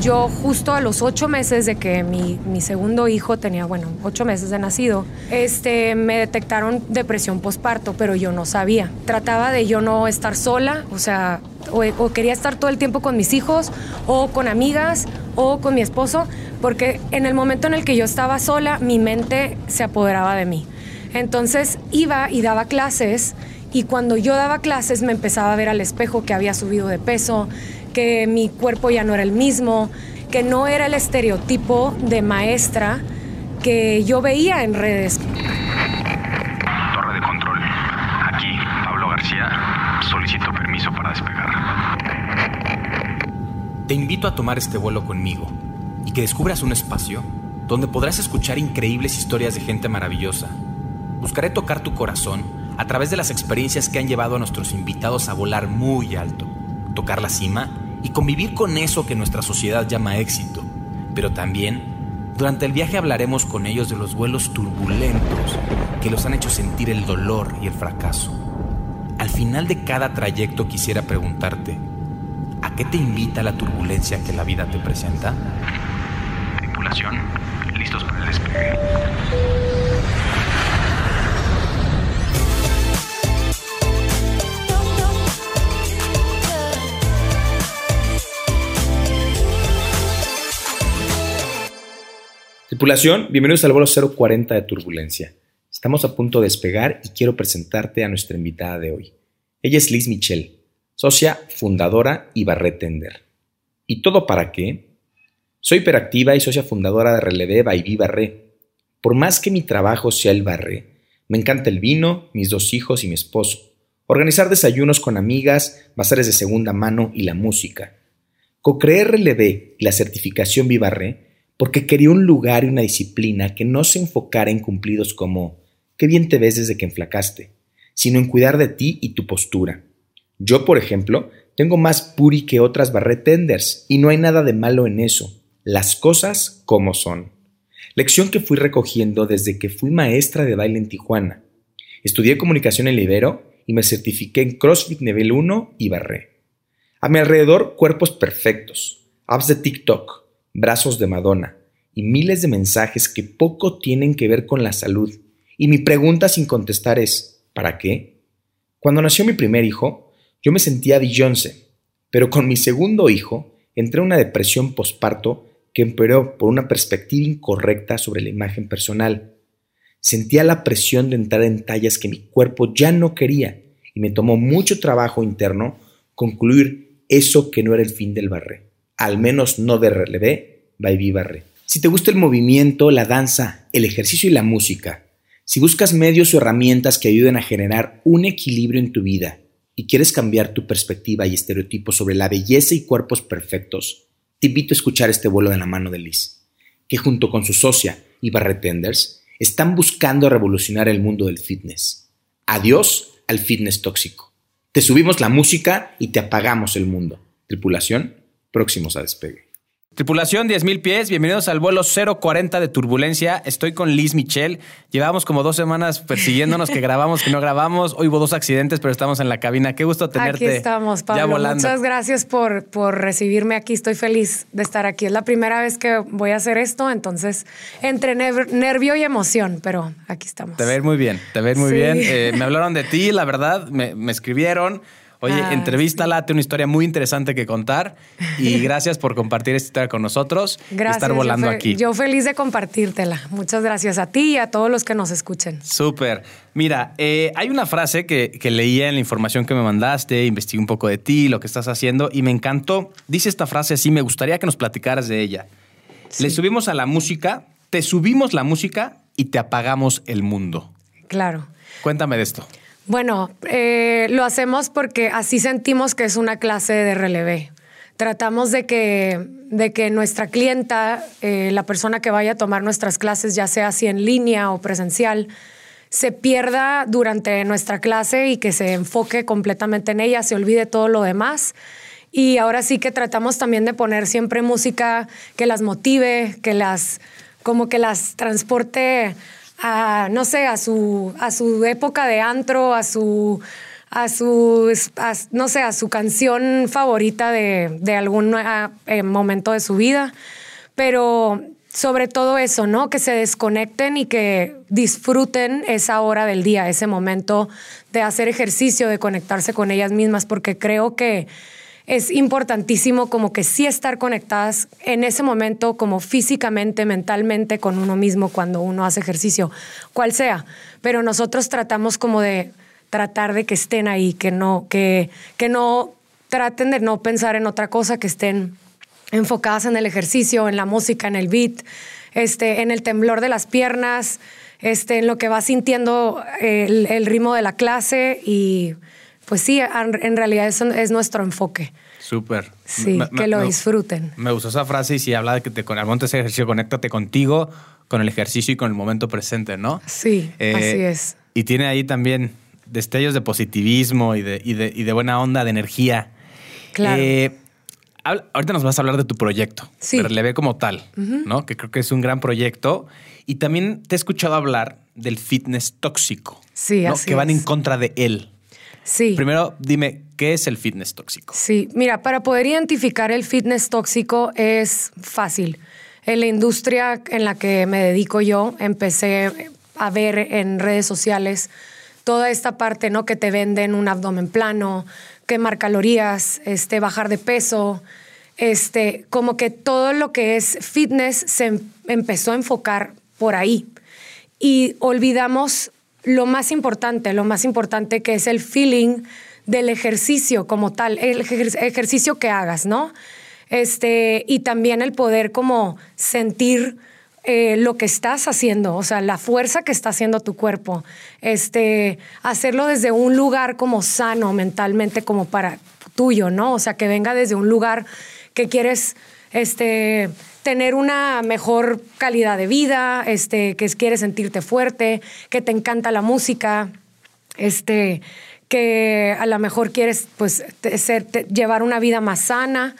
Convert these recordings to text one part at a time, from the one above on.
yo justo a los ocho meses de que mi, mi, segundo hijo tenía, bueno, ocho meses de nacido, este, me detectaron depresión postparto, pero yo no sabía. Trataba de yo no estar sola, o sea, o, o quería estar todo el tiempo con mis hijos, o con amigas, o con mi esposo, porque en el momento en el que yo estaba sola, mi mente se apoderaba de mí. Entonces iba y daba clases y cuando yo daba clases me empezaba a ver al espejo que había subido de peso, que mi cuerpo ya no era el mismo, que no era el estereotipo de maestra que yo veía en redes. Torre de control. Aquí, Pablo García. Solicito permiso para despegar. Te invito a tomar este vuelo conmigo y que descubras un espacio donde podrás escuchar increíbles historias de gente maravillosa. Buscaré tocar tu corazón a través de las experiencias que han llevado a nuestros invitados a volar muy alto, tocar la cima y convivir con eso que nuestra sociedad llama éxito. Pero también, durante el viaje hablaremos con ellos de los vuelos turbulentos que los han hecho sentir el dolor y el fracaso. Al final de cada trayecto quisiera preguntarte, ¿a qué te invita la turbulencia que la vida te presenta? Tripulación, listos para el despegue. Tripulación, bienvenidos al vuelo 040 de Turbulencia. Estamos a punto de despegar y quiero presentarte a nuestra invitada de hoy. Ella es Liz Michel, socia, fundadora y barretender. ¿Y todo para qué? Soy hiperactiva y socia fundadora de Relevé by Barré. Por más que mi trabajo sea el barré, me encanta el vino, mis dos hijos y mi esposo, organizar desayunos con amigas, bazares de segunda mano y la música. Co-creé Relevé y la certificación Vivarré porque quería un lugar y una disciplina que no se enfocara en cumplidos como qué bien te ves desde que enflacaste, sino en cuidar de ti y tu postura. Yo, por ejemplo, tengo más puri que otras barretenders y no hay nada de malo en eso. Las cosas como son. Lección que fui recogiendo desde que fui maestra de baile en Tijuana. Estudié comunicación en Libero y me certifiqué en CrossFit Nivel 1 y barré. A mi alrededor, cuerpos perfectos, apps de TikTok, brazos de Madonna y miles de mensajes que poco tienen que ver con la salud. Y mi pregunta sin contestar es, ¿para qué? Cuando nació mi primer hijo, yo me sentía Beyoncé, pero con mi segundo hijo entré en una depresión posparto que empeoró por una perspectiva incorrecta sobre la imagen personal. Sentía la presión de entrar en tallas que mi cuerpo ya no quería y me tomó mucho trabajo interno concluir eso que no era el fin del barré al menos no de relevé, Baby Barre. Si te gusta el movimiento, la danza, el ejercicio y la música, si buscas medios o herramientas que ayuden a generar un equilibrio en tu vida y quieres cambiar tu perspectiva y estereotipos sobre la belleza y cuerpos perfectos, te invito a escuchar este vuelo de la mano de Liz, que junto con su socia y Barretenders están buscando revolucionar el mundo del fitness. Adiós al fitness tóxico. Te subimos la música y te apagamos el mundo. Tripulación, próximos a despegue. Tripulación 10.000 pies, bienvenidos al vuelo 040 de Turbulencia. Estoy con Liz Michel. Llevamos como dos semanas persiguiéndonos, que grabamos, que no grabamos. Hoy hubo dos accidentes, pero estamos en la cabina. Qué gusto tenerte. Aquí estamos, Pablo. Muchas gracias por, por recibirme aquí. Estoy feliz de estar aquí. Es la primera vez que voy a hacer esto, entonces entre nervio y emoción, pero aquí estamos. Te ves muy bien, te ves muy bien. Eh, me hablaron de ti, la verdad, me, me escribieron. Oye, ah, entrevístala, tiene una historia muy interesante que contar y gracias por compartir esta historia con nosotros gracias, y estar volando aquí. Yo feliz de compartírtela. Muchas gracias a ti y a todos los que nos escuchen. Súper. Mira, eh, hay una frase que, que leía en la información que me mandaste, investigué un poco de ti, lo que estás haciendo y me encantó. Dice esta frase así, me gustaría que nos platicaras de ella. Le subimos a la música, te subimos la música y te apagamos el mundo. Claro. Cuéntame de esto. Bueno, eh, lo hacemos porque así sentimos que es una clase de relevé. Tratamos de que, de que nuestra clienta, eh, la persona que vaya a tomar nuestras clases, ya sea así en línea o presencial, se pierda durante nuestra clase y que se enfoque completamente en ella, se olvide todo lo demás. Y ahora sí que tratamos también de poner siempre música que las motive, que las, como que las transporte a, no sé, a su, a su época de antro, a su, a su, no sé, a su canción favorita de, de algún eh, momento de su vida. Pero sobre todo eso, ¿no? Que se desconecten y que disfruten esa hora del día, ese momento de hacer ejercicio, de conectarse con ellas mismas, porque creo que es importantísimo como que sí estar conectadas en ese momento, como físicamente, mentalmente con uno mismo cuando uno hace ejercicio, cual sea. Pero nosotros tratamos como de tratar de que estén ahí, que no, que, que no traten de no pensar en otra cosa, que estén enfocadas en el ejercicio, en la música, en el beat, este, en el temblor de las piernas, este, en lo que va sintiendo el, el ritmo de la clase y pues sí, en realidad eso es nuestro enfoque. Súper. Sí, que lo disfruten. Me gustó esa frase y si habla de que te, al momento de ese ejercicio, conéctate contigo, con el ejercicio y con el momento presente, ¿no? Sí, eh, así es. Y tiene ahí también destellos de positivismo y de, y de, y de buena onda, de energía. Claro. Eh, ahorita nos vas a hablar de tu proyecto, sí. ve como tal, ¿no? Que creo que es un gran proyecto. Y también te he escuchado hablar del fitness tóxico. Sí, ¿no? Que van en contra de él. Sí. Primero, dime, ¿qué es el fitness tóxico? Sí, mira, para poder identificar el fitness tóxico es fácil. En la industria en la que me dedico yo, empecé a ver en redes sociales toda esta parte, ¿no? Que te venden un abdomen plano, quemar calorías, este, bajar de peso, este, como que todo lo que es fitness se em, empezó a enfocar por ahí. Y olvidamos lo más importante, lo más importante que es el feeling del ejercicio como tal, el ejercicio que hagas, ¿no? Este, y también el poder como sentir eh, lo que estás haciendo, o sea, la fuerza que está haciendo tu cuerpo, este, hacerlo desde un lugar como sano mentalmente, como para tuyo, ¿no? O sea, que venga desde un lugar que quieres, este, tener una mejor calidad de vida, este, que quieres sentirte fuerte, que te encanta la música, este, que a lo mejor quieres, pues, ser, llevar una vida más sana,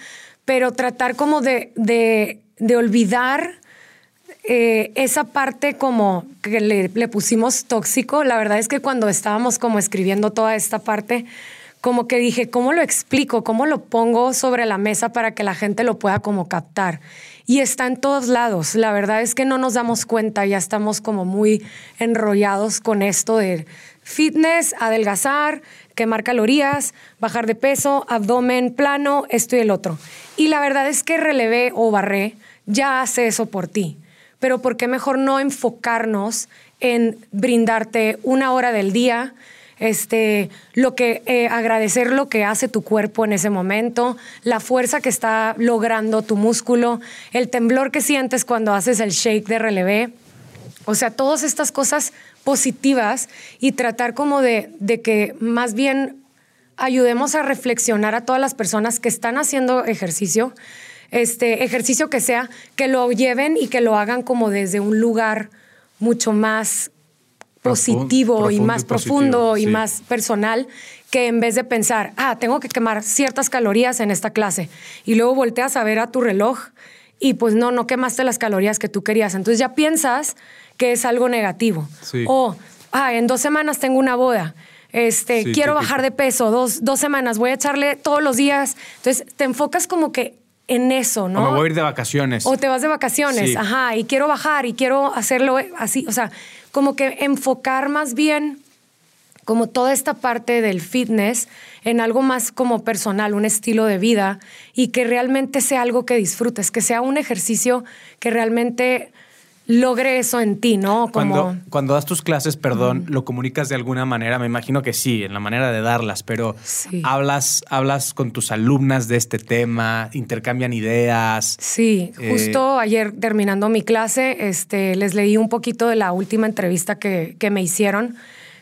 pero tratar como de, de, de olvidar eh, esa parte como que le, pusimos tóxico, la verdad es que cuando estábamos como escribiendo toda esta parte, como que dije, ¿cómo lo explico? ¿Cómo lo pongo sobre la mesa para que la gente lo pueda como captar? Y está en todos lados. La verdad es que no nos damos cuenta, ya estamos como muy enrollados con esto de fitness, adelgazar, quemar calorías, bajar de peso, abdomen plano, esto y el otro. Y la verdad es que relevé o barré ya hace eso por ti pero ¿por qué mejor no enfocarnos en brindarte una hora del día? Este, lo que, eh, agradecer lo que hace tu cuerpo en ese momento, la fuerza que está logrando tu músculo, el temblor que sientes cuando haces el shake de relevé. O sea, todas estas cosas positivas y tratar como de, de que más bien ayudemos a reflexionar a todas las personas que están haciendo ejercicio este ejercicio que sea, que lo lleven y que lo hagan como desde un lugar mucho más positivo y más profundo y más personal que en vez de pensar, ah, tengo que quemar ciertas calorías en esta clase y luego volteas a ver a tu reloj y pues no, no quemaste las calorías que tú querías. Entonces ya piensas que es algo negativo. O, ah, en dos semanas tengo una boda. Este, quiero bajar de peso, dos, dos semanas, voy a echarle todos los días. Entonces te enfocas como que en eso, ¿no? O me voy a ir de vacaciones. O te vas de vacaciones, ajá, y quiero bajar y quiero hacerlo así, o sea, como que enfocar más bien como toda esta parte del fitness en algo más como personal, un estilo de vida y que realmente sea algo que disfrutes, que sea un ejercicio que realmente logre eso en ti, ¿no? Cuando, cuando das tus clases, perdón, ¿lo comunicas de alguna manera? Me imagino que sí, en la manera de darlas, pero hablas, hablas con tus alumnas de este tema, intercambian ideas. Sí, eh, justo ayer terminando mi clase, este, les leí un poquito de la última entrevista que, que me hicieron,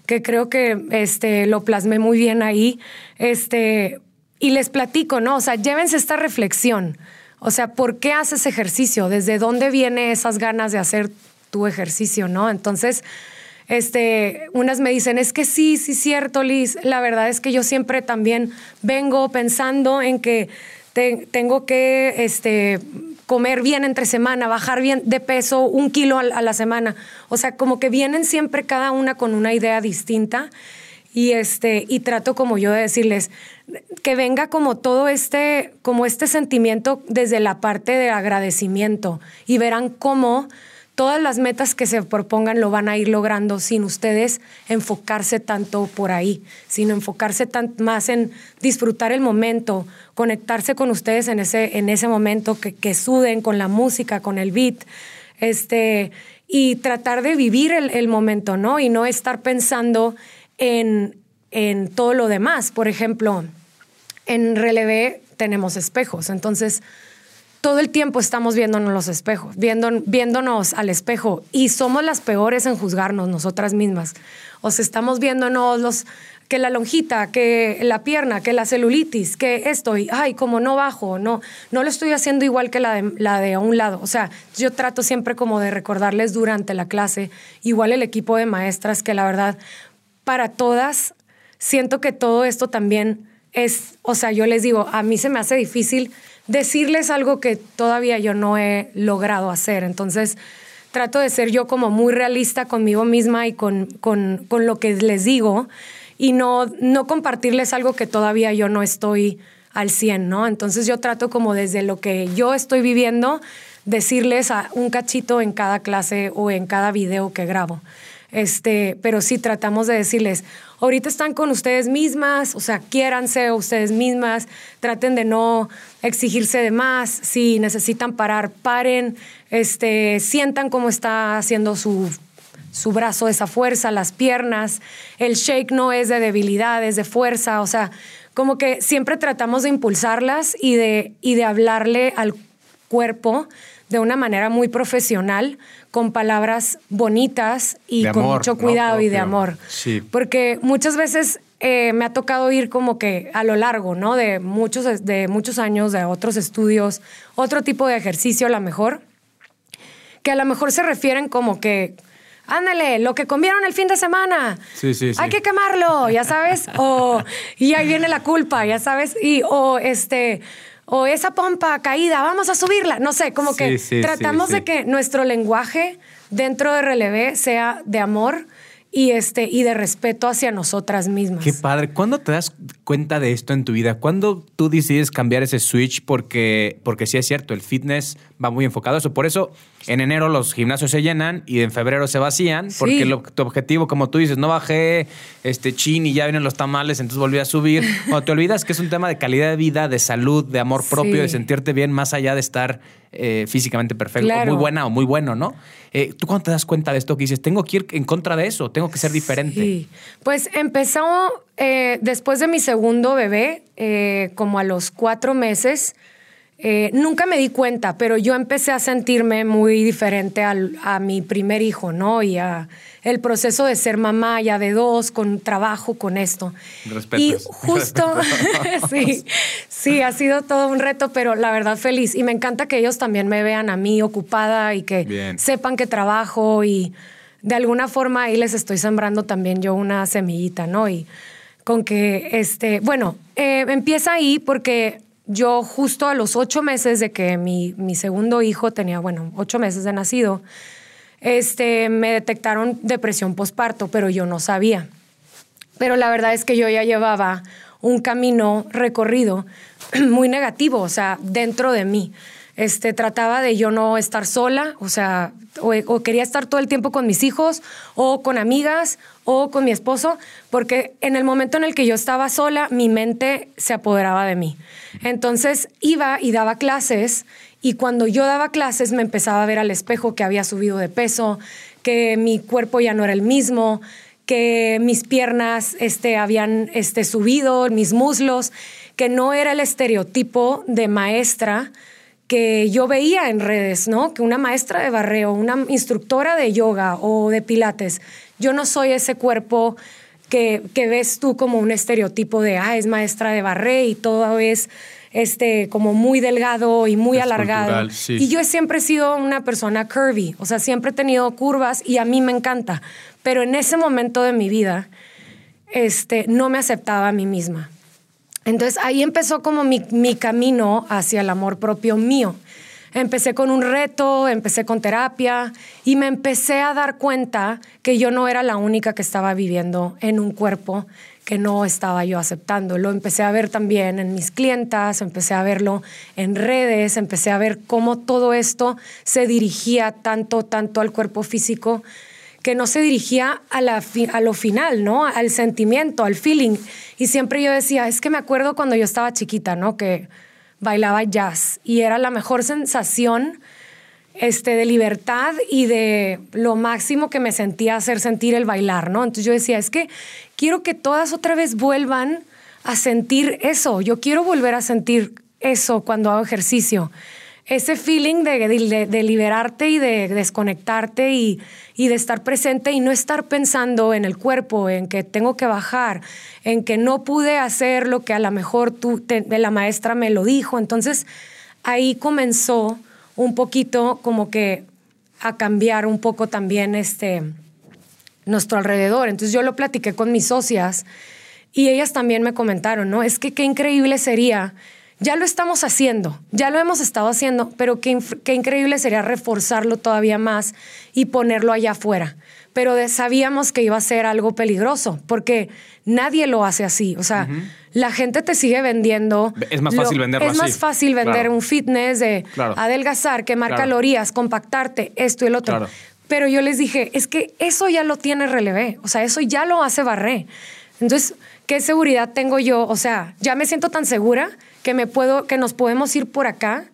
que creo que este, lo plasmé muy bien ahí. Este, y les platico, ¿no? O sea, llévense esta reflexión. O sea, ¿por qué haces ejercicio? ¿Desde dónde viene esas ganas de hacer tu ejercicio, no? Entonces, este, unas me dicen, es que sí, sí, cierto, Liz. La verdad es que yo siempre también vengo pensando en que tengo que este, comer bien entre semana, bajar bien de peso un kilo a, la semana. O sea, como que vienen siempre cada una con una idea distinta. Y este y trato como yo de decirles que venga como todo este como este sentimiento desde la parte de agradecimiento y verán cómo todas las metas que se propongan lo van a ir logrando sin ustedes enfocarse tanto por ahí, sino enfocarse más en disfrutar el momento, conectarse con ustedes en ese, en ese momento, que, que suden con la música, con el beat, este, y tratar de vivir el, momento, ¿no? Y no estar pensando en, en todo lo demás. Por ejemplo, en Relevé tenemos espejos, entonces todo el tiempo estamos viéndonos los espejos, viendo, viéndonos al espejo y somos las peores en juzgarnos nosotras mismas. O sea, estamos viéndonos los que la lonjita, que la pierna, que la celulitis, que esto, y ay, como no bajo, no, no lo estoy haciendo igual que la de, la de a un lado. O sea, yo trato siempre como de recordarles durante la clase, igual el equipo de maestras, que la verdad, para todas, siento que todo esto también es, o sea, yo les digo, a mí se me hace difícil decirles algo que todavía yo no he logrado hacer. Entonces, trato de ser yo como muy realista conmigo misma y con, con, con lo que les digo y no, no compartirles algo que todavía yo no estoy al 100, ¿no? Entonces yo trato como desde lo que yo estoy viviendo, decirles a un cachito en cada clase o en cada video que grabo. Este, pero sí tratamos de decirles, ahorita están con ustedes mismas, o sea, quiéranse ustedes mismas, traten de no exigirse de más, si necesitan parar, paren, este, sientan cómo está haciendo su su brazo esa fuerza, las piernas. El shake no es de debilidad, es de fuerza. O sea, como que siempre tratamos de impulsarlas y de, y de hablarle al cuerpo de una manera muy profesional, con palabras bonitas y con mucho cuidado y de amor. Sí. Porque muchas veces eh, me ha tocado ir como que a lo largo, ¿no? De muchos, de muchos años, de otros estudios, otro tipo de ejercicio a lo mejor, que a lo mejor se refieren como que ándale, lo que comieron el fin de semana. Sí, sí, sí. Hay que quemarlo, ya sabes. o, y ahí viene la culpa, ya sabes. Y, o este, o esa pompa caída, vamos a subirla. No sé, como que tratamos de que nuestro lenguaje dentro de Relevé sea de amor y, este, y de respeto hacia nosotras mismas. Qué padre. ¿Cuándo te das cuenta de esto en tu vida? ¿Cuándo tú decides cambiar ese switch? Porque, porque sí es cierto, el fitness va muy enfocado a eso. Por eso en enero los gimnasios se llenan y en febrero se vacían, porque tu objetivo, como tú dices, no bajé este chin y ya vienen los tamales, entonces volví a subir. Cuando te olvidas que es un tema de calidad de vida, de salud, de amor propio, de sentirte bien, más allá de estar eh, físicamente perfecto, muy buena o muy bueno, ¿no? Eh, ¿Tú cuando te das cuenta de esto que dices, tengo que ir en contra de eso, tengo que ser diferente? Sí, pues empezó eh, después de mi segundo bebé, como a los cuatro meses, eh, nunca me di cuenta, pero yo empecé a sentirme muy diferente a mi primer hijo, ¿no? Y a el proceso de ser mamá ya de dos, con trabajo, con esto. Y justo, sí, sí, ha sido todo un reto, pero la verdad feliz. Y me encanta que ellos también me vean a mí ocupada y que sepan que trabajo y de alguna forma ahí les estoy sembrando también yo una semillita, ¿no? Y con que, este, bueno, eh, empieza ahí porque yo justo a los ocho meses de que mi, segundo hijo tenía, bueno, ocho meses de nacido, este, me detectaron depresión postparto, pero yo no sabía. Pero la verdad es que yo ya llevaba un camino recorrido muy negativo, o sea, dentro de mí. Este, trataba de yo no estar sola, o sea, o, quería estar todo el tiempo con mis hijos, o con amigas, o con mi esposo, porque en el momento en el que yo estaba sola, mi mente se apoderaba de mí. Entonces iba y daba clases, y cuando yo daba clases me empezaba a ver al espejo que había subido de peso, que mi cuerpo ya no era el mismo, que mis piernas este, habían este, subido, mis muslos, que no era el estereotipo de maestra que yo veía en redes, ¿no? Que una maestra de barreo, una instructora de yoga o de pilates, yo no soy ese cuerpo que, que ves tú como un estereotipo de, ah, es maestra de barré y todo es este, como muy delgado y muy alargado. Y yo siempre he sido una persona curvy, o sea, siempre he tenido curvas y a mí me encanta. Pero en ese momento de mi vida, este, no me aceptaba a mí misma. Entonces ahí empezó como mi, camino hacia el amor propio mío. Empecé con un reto, empecé con terapia y me empecé a dar cuenta que yo no era la única que estaba viviendo en un cuerpo que no estaba yo aceptando. Lo empecé a ver también en mis clientas, empecé a verlo en redes, empecé a ver cómo todo esto se dirigía tanto, tanto al cuerpo físico que no se dirigía a, la a lo final, ¿no? Al sentimiento, al feeling. Y siempre yo decía, es que me acuerdo cuando yo estaba chiquita, ¿no? Que bailaba jazz y era la mejor sensación este, de libertad y de lo máximo que me sentía hacer sentir el bailar, ¿no? Entonces yo decía, es que quiero que todas otra vez vuelvan a sentir eso, yo quiero volver a sentir eso cuando hago ejercicio, ese feeling de, de, liberarte y de desconectarte y, y, de estar presente y no estar pensando en el cuerpo, en que tengo que bajar, en que no pude hacer lo que a lo mejor tú, de la maestra me lo dijo. Entonces ahí comenzó un poquito como que a cambiar un poco también este nuestro alrededor. Entonces yo lo platiqué con mis socias y ellas también me comentaron, ¿no? Es que qué increíble sería, ya lo estamos haciendo, ya lo hemos estado haciendo, pero qué, qué increíble sería reforzarlo todavía más y ponerlo allá afuera pero sabíamos que iba a ser algo peligroso, porque nadie lo hace así. O sea, la gente te sigue vendiendo. Es más fácil venderlo Es más fácil vender un fitness de adelgazar, quemar calorías, compactarte, esto y el otro. Pero yo les dije, es que eso ya lo tiene relevé. O sea, eso ya lo hace barré. Entonces, ¿qué seguridad tengo yo? O sea, ya me siento tan segura que me puedo, que nos podemos ir por acá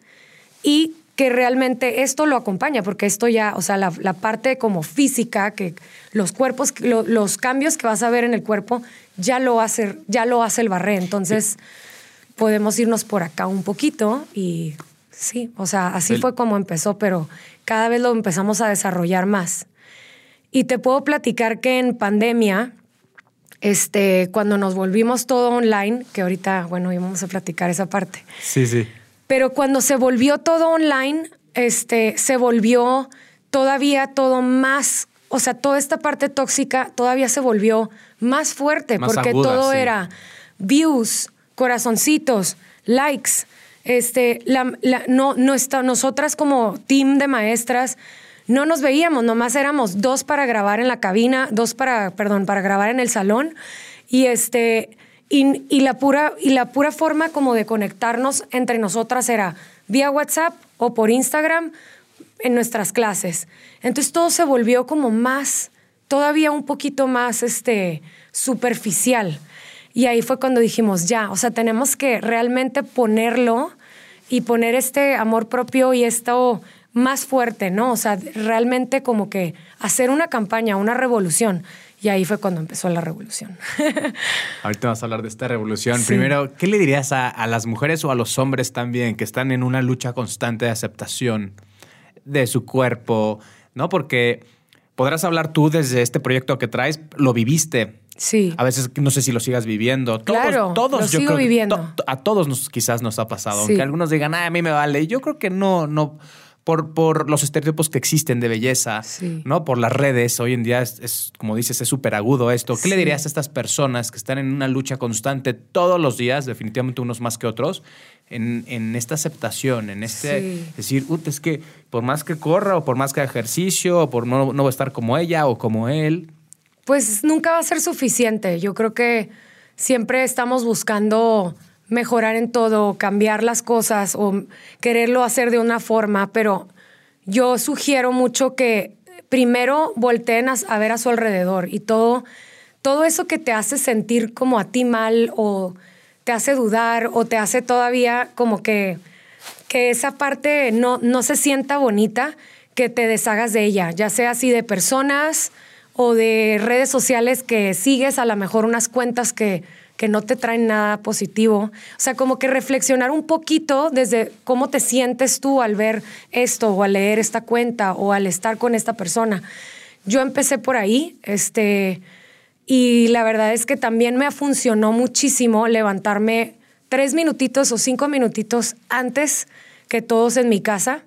y que realmente esto lo acompaña, porque esto ya, o sea, la, parte como física, que los cuerpos, los cambios que vas a ver en el cuerpo, ya lo hace, ya lo hace el barré. Entonces, podemos irnos por acá un poquito y sí, o sea, así fue como empezó, pero cada vez lo empezamos a desarrollar más. Y te puedo platicar que en pandemia, este, cuando nos volvimos todo online, que ahorita, bueno, íbamos a platicar esa parte. Sí, sí pero cuando se volvió todo online, este, se volvió todavía todo más, o sea, toda esta parte tóxica todavía se volvió más fuerte porque todo era views, corazoncitos, likes. Este, la, no, no está, nosotras como team de maestras no nos veíamos, nomás éramos dos para grabar en la cabina, dos para, perdón, para grabar en el salón. Y este, y, la pura, y la pura forma como de conectarnos entre nosotras era vía WhatsApp o por Instagram en nuestras clases. Entonces todo se volvió como más, todavía un poquito más este, superficial. Y ahí fue cuando dijimos, ya, o sea, tenemos que realmente ponerlo y poner este amor propio y esto más fuerte, ¿no? O sea, realmente como que hacer una campaña, una revolución. Y ahí fue cuando empezó la revolución. Ahorita vamos a hablar de esta revolución. Primero, ¿qué le dirías a, las mujeres o a los hombres también que están en una lucha constante de aceptación de su cuerpo? ¿No? Porque podrás hablar tú desde este proyecto que traes, lo viviste. Sí. A veces no sé si lo sigas viviendo. Todos, claro, todos lo sigo viviendo. a todos nos, quizás nos ha pasado. Aunque algunos digan, a mí me vale. Yo creo que no, no por, por los estereotipos que existen de belleza, ¿no? Por las redes. Hoy en día es, como dices, es súper agudo esto. ¿Qué le dirías a estas personas que están en una lucha constante todos los días, definitivamente unos más que otros, en, en esta aceptación, en este decir, es que por más que corra o por más que haga ejercicio o por no, no voy a estar como ella o como él? Pues nunca va a ser suficiente. Yo creo que siempre estamos buscando mejorar en todo, cambiar las cosas o quererlo hacer de una forma, pero yo sugiero mucho que primero volteen a, ver a su alrededor y todo, todo eso que te hace sentir como a ti mal o te hace dudar o te hace todavía como que, que esa parte no, no se sienta bonita, que te deshagas de ella, ya sea así de personas o de redes sociales que sigues, a lo mejor unas cuentas que que no te traen nada positivo. O sea, como que reflexionar un poquito desde cómo te sientes tú al ver esto o al leer esta cuenta o al estar con esta persona. Yo empecé por ahí, este, y la verdad es que también me funcionó muchísimo levantarme tres minutitos o cinco minutitos antes que todos en mi casa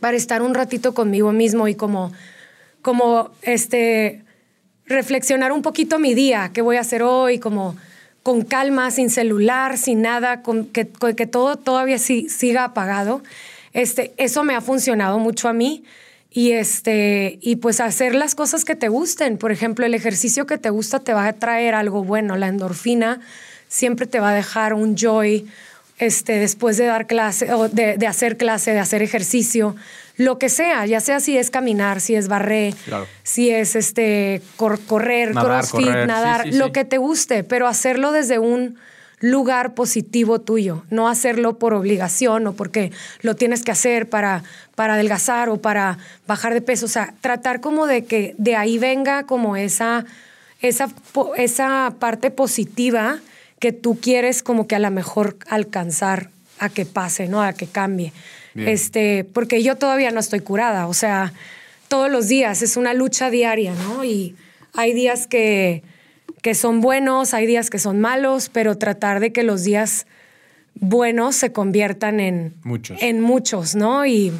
para estar un ratito conmigo mismo y como, como, este, reflexionar un poquito mi día, qué voy a hacer hoy, como con calma, sin celular, sin nada, con que, todo todavía sí, siga apagado. Este, eso me ha funcionado mucho a mí. Y, este, y pues hacer las cosas que te gusten. Por ejemplo, el ejercicio que te gusta te va a traer algo bueno. La endorfina siempre te va a dejar un joy este, después de dar clase o de, de hacer clase, de hacer ejercicio lo que sea, ya sea si es caminar, si es barrer, si es este correr, crossfit, nadar, lo que te guste, pero hacerlo desde un lugar positivo tuyo, no hacerlo por obligación o porque lo tienes que hacer para, para adelgazar o para bajar de peso, o sea, tratar como de que de ahí venga como esa, esa, esa parte positiva que tú quieres como que a lo mejor alcanzar a que pase, ¿no? A que cambie. Este, porque yo todavía no estoy curada, o sea, todos los días es una lucha diaria, ¿no? Y hay días que, que son buenos, hay días que son malos, pero tratar de que los días buenos se conviertan en muchos, en muchos ¿no? Y,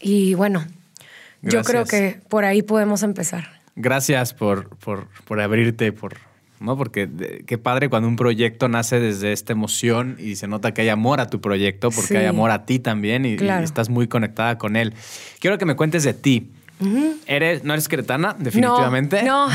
y bueno, yo creo que por ahí podemos empezar. Gracias por, por, por abrirte, por ¿no? Porque qué padre cuando un proyecto nace desde esta emoción y se nota que hay amor a tu proyecto, porque hay amor a ti también y, estás muy conectada con él. Quiero que me cuentes de ti. ¿Eres, ¿No eres cretana, definitivamente? No.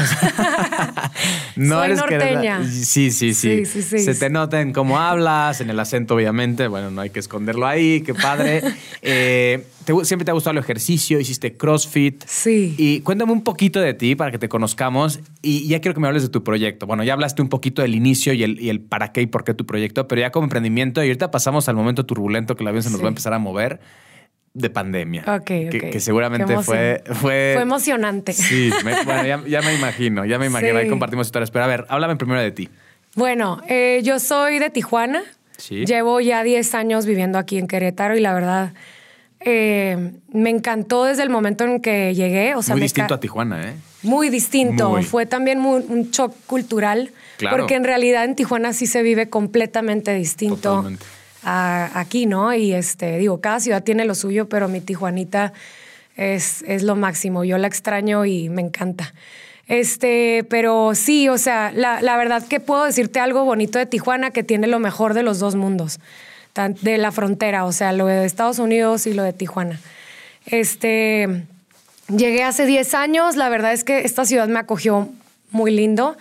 no Soy eres norteña. Sí, sí, sí, Se te nota en cómo hablas, en el acento, obviamente. Bueno, no hay que esconderlo ahí, qué padre. Eh, siempre te ha gustado el ejercicio, hiciste CrossFit. Sí. Y cuéntame un poquito de ti para que te conozcamos. Y ya quiero que me hables de tu proyecto. Bueno, ya hablaste un poquito del inicio y el, y el para qué y por qué tu proyecto, pero ya como emprendimiento, y ahorita pasamos al momento turbulento que la avión se nos va a empezar a mover de pandemia. Ok, que, seguramente fue, fue... Fue emocionante. Sí, bueno, ya, me imagino, ya me imagino. Ahí compartimos historias. Pero a ver, háblame primero de ti. Bueno, eh, yo soy de Tijuana. Sí. Llevo ya 10 años viviendo aquí en Querétaro y la verdad eh, me encantó desde el momento en que llegué. O sea, muy distinto a Tijuana, ¿eh? Muy distinto. Fue también un shock cultural. Claro. Porque en realidad en Tijuana sí se vive completamente distinto. Totalmente aquí, ¿no? Y este, digo, cada ciudad tiene lo suyo, pero mi Tijuanita es, es lo máximo. Yo la extraño y me encanta. Este, pero sí, o sea, la, la, verdad que puedo decirte algo bonito de Tijuana que tiene lo mejor de los dos mundos, de la frontera, o sea, lo de Estados Unidos y lo de Tijuana. Este, llegué hace 10 años, la verdad es que esta ciudad me acogió muy lindo,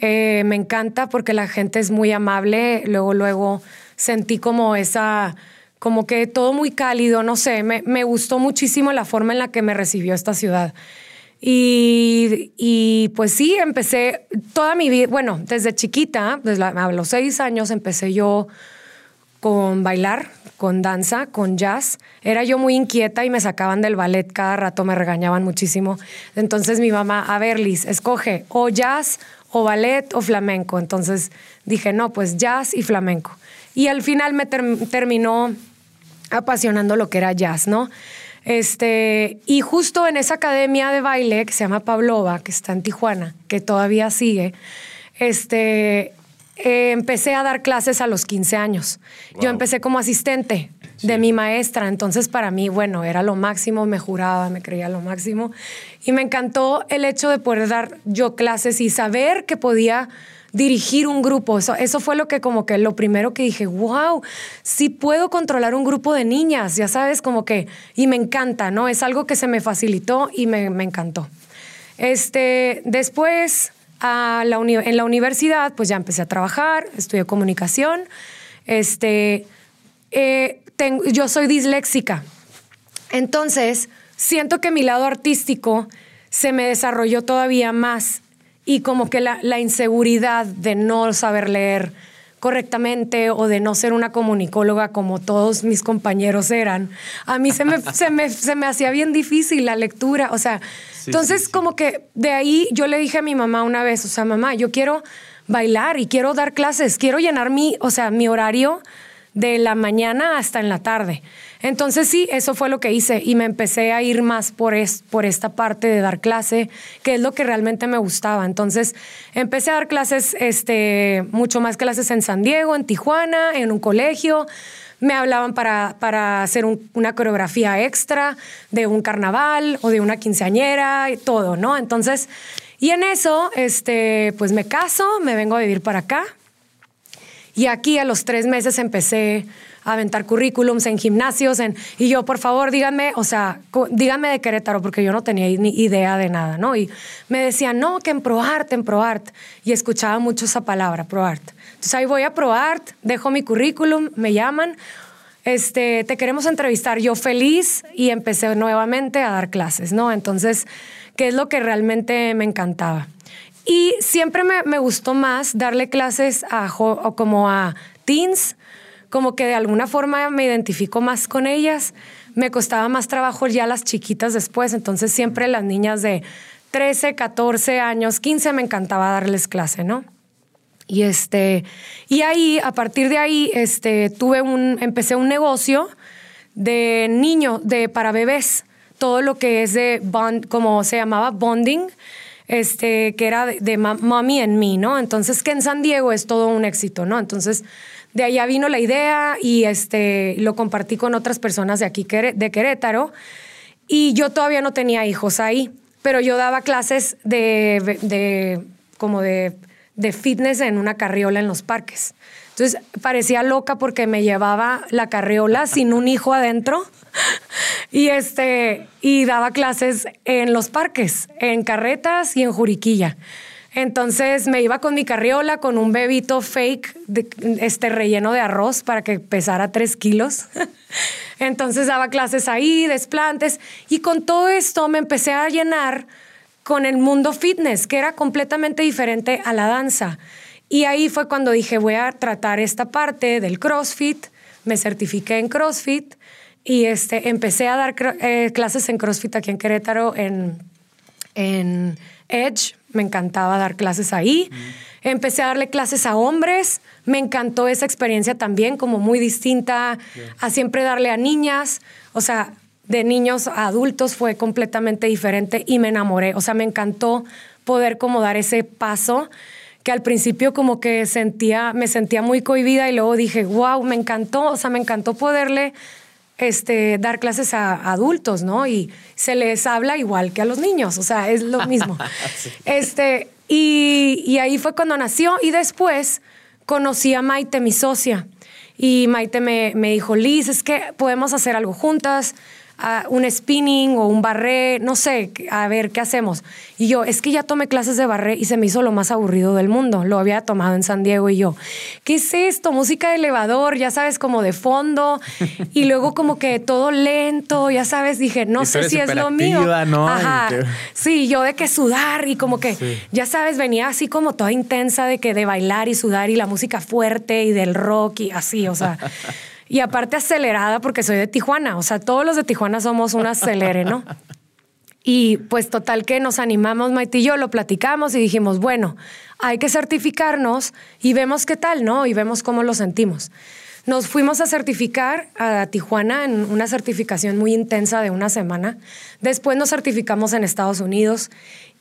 eh, me encanta porque la gente es muy amable, luego, luego sentí como esa, como que todo muy cálido, no sé, me, me gustó muchísimo la forma en la que me recibió esta ciudad. Y, y, pues sí, empecé toda mi vida, bueno, desde chiquita, desde a los seis años empecé yo con bailar, con danza, con jazz. Era yo muy inquieta y me sacaban del ballet cada rato, me regañaban muchísimo. Entonces mi mamá, a ver, Liz, escoge o jazz o ballet o flamenco. Entonces dije, no, pues jazz y flamenco. Y al final me terminó apasionando lo que era jazz, ¿no? Este, y justo en esa academia de baile que se llama Pavlova, que está en Tijuana, que todavía sigue, este, eh, empecé a dar clases a los 15 años. Yo empecé como asistente de mi maestra, entonces para mí, bueno, era lo máximo, me juraba, me creía lo máximo. Y me encantó el hecho de poder dar yo clases y saber que podía dirigir un grupo. Eso, eso fue lo que como que lo primero que dije, wow, sí puedo controlar un grupo de niñas, ya sabes, como que, y me encanta, ¿no? Es algo que se me facilitó y me, encantó. Este, después, a la en la universidad, pues ya empecé a trabajar, estudié comunicación. Este, eh, yo soy disléxica. Entonces, siento que mi lado artístico se me desarrolló todavía más y como que la, la, inseguridad de no saber leer correctamente o de no ser una comunicóloga como todos mis compañeros eran, a mí se me, se me, se me hacía bien difícil la lectura, o sea, entonces como que de ahí yo le dije a mi mamá una vez, o sea, mamá, yo quiero bailar y quiero dar clases, quiero llenar mi, o sea, mi horario de la mañana hasta en la tarde. Entonces sí, eso fue lo que hice y me empecé a ir más por, es, por esta parte de dar clase, que es lo que realmente me gustaba. Entonces empecé a dar clases, este, mucho más clases en San Diego, en Tijuana, en un colegio. Me hablaban para, para hacer una coreografía extra de un carnaval o de una quinceañera y todo, ¿no? Entonces, y en eso, este, pues me caso, me vengo a vivir para acá Y aquí a los tres meses empecé aventar currículums en gimnasios, en, y yo, por favor, díganme, o sea, díganme de Querétaro, porque yo no tenía ni idea de nada, ¿no? Y me decían, no, que en ProArt, en ProArt. Y escuchaba mucho esa palabra, ProArt. Entonces ahí voy a ProArt, dejo mi currículum, me llaman, este, te queremos entrevistar, yo feliz, y empecé nuevamente a dar clases, ¿no? Entonces, ¿qué es lo que realmente me encantaba? Y siempre me, me gustó más darle clases a jo- como a teens, como que de alguna forma me identifico más con ellas. Me costaba más trabajo ya las chiquitas después, entonces siempre las niñas de 13, 14 años, 15 me encantaba darles clase, ¿no? Y este, y ahí, a partir de ahí, este, tuve un, empecé un negocio de niños, de para bebés, todo lo que es de bond, como se llamaba bonding, este, que era de, de mommy and me, ¿no? Entonces, que en San Diego es todo un éxito, ¿no? Entonces, de allá vino la idea y este, lo compartí con otras personas de aquí, de Querétaro. Y yo todavía no tenía hijos ahí, pero yo daba clases de, de como de, de fitness en una carriola en los parques. Entonces parecía loca porque me llevaba la carriola sin un hijo adentro y este y daba clases en los parques, en carretas y en Juriquilla. Entonces me iba con mi carriola, con un bebito fake, de- este relleno de arroz para que pesara tres kilos. Entonces daba clases ahí, desplantes, y con todo esto me empecé a llenar con el mundo fitness, que era completamente diferente a la danza. Y ahí fue cuando dije, voy a tratar esta parte del CrossFit, me certifiqué en CrossFit y este, empecé a dar eh, clases en CrossFit aquí en Querétaro, en, en Edge, me encantaba dar clases ahí. Empecé a darle clases a hombres, me encantó esa experiencia también, como muy distinta a siempre darle a niñas, o sea, de niños a adultos fue completamente diferente y me enamoré, o sea, me encantó poder como dar ese paso que al principio como que sentía, me sentía muy cohibida y luego dije, wow, me encantó, o sea, me encantó poderle este, dar clases a adultos, ¿no? Y se les habla igual que a los niños, o sea, es lo mismo. Este, y, y ahí fue cuando nació y después conocí a Maite, mi socia, y Maite me, me dijo, Liz, es que podemos hacer algo juntas, un spinning o un barré, no sé, a ver, ¿qué hacemos? Y yo, es que ya tomé clases de barré y se me hizo lo más aburrido del mundo. Lo había tomado en San Diego y yo, ¿qué es esto? Música de elevador, ya sabes, como de fondo. Y luego como que todo lento, ya sabes, dije, no sé si es lo mío. ¿no? Ajá. Sí, yo de que sudar y como que, ya sabes, venía así como toda intensa de que de bailar y sudar y la música fuerte y del rock y así, o sea. Y aparte acelerada porque soy de Tijuana, o sea, todos los de Tijuana somos un acelere, ¿no? Y pues total que nos animamos, Maite y yo, lo platicamos y dijimos, bueno, hay que certificarnos y vemos qué tal, ¿no? Y vemos cómo lo sentimos. Nos fuimos a certificar a Tijuana en una certificación muy intensa de una semana. Después nos certificamos en Estados Unidos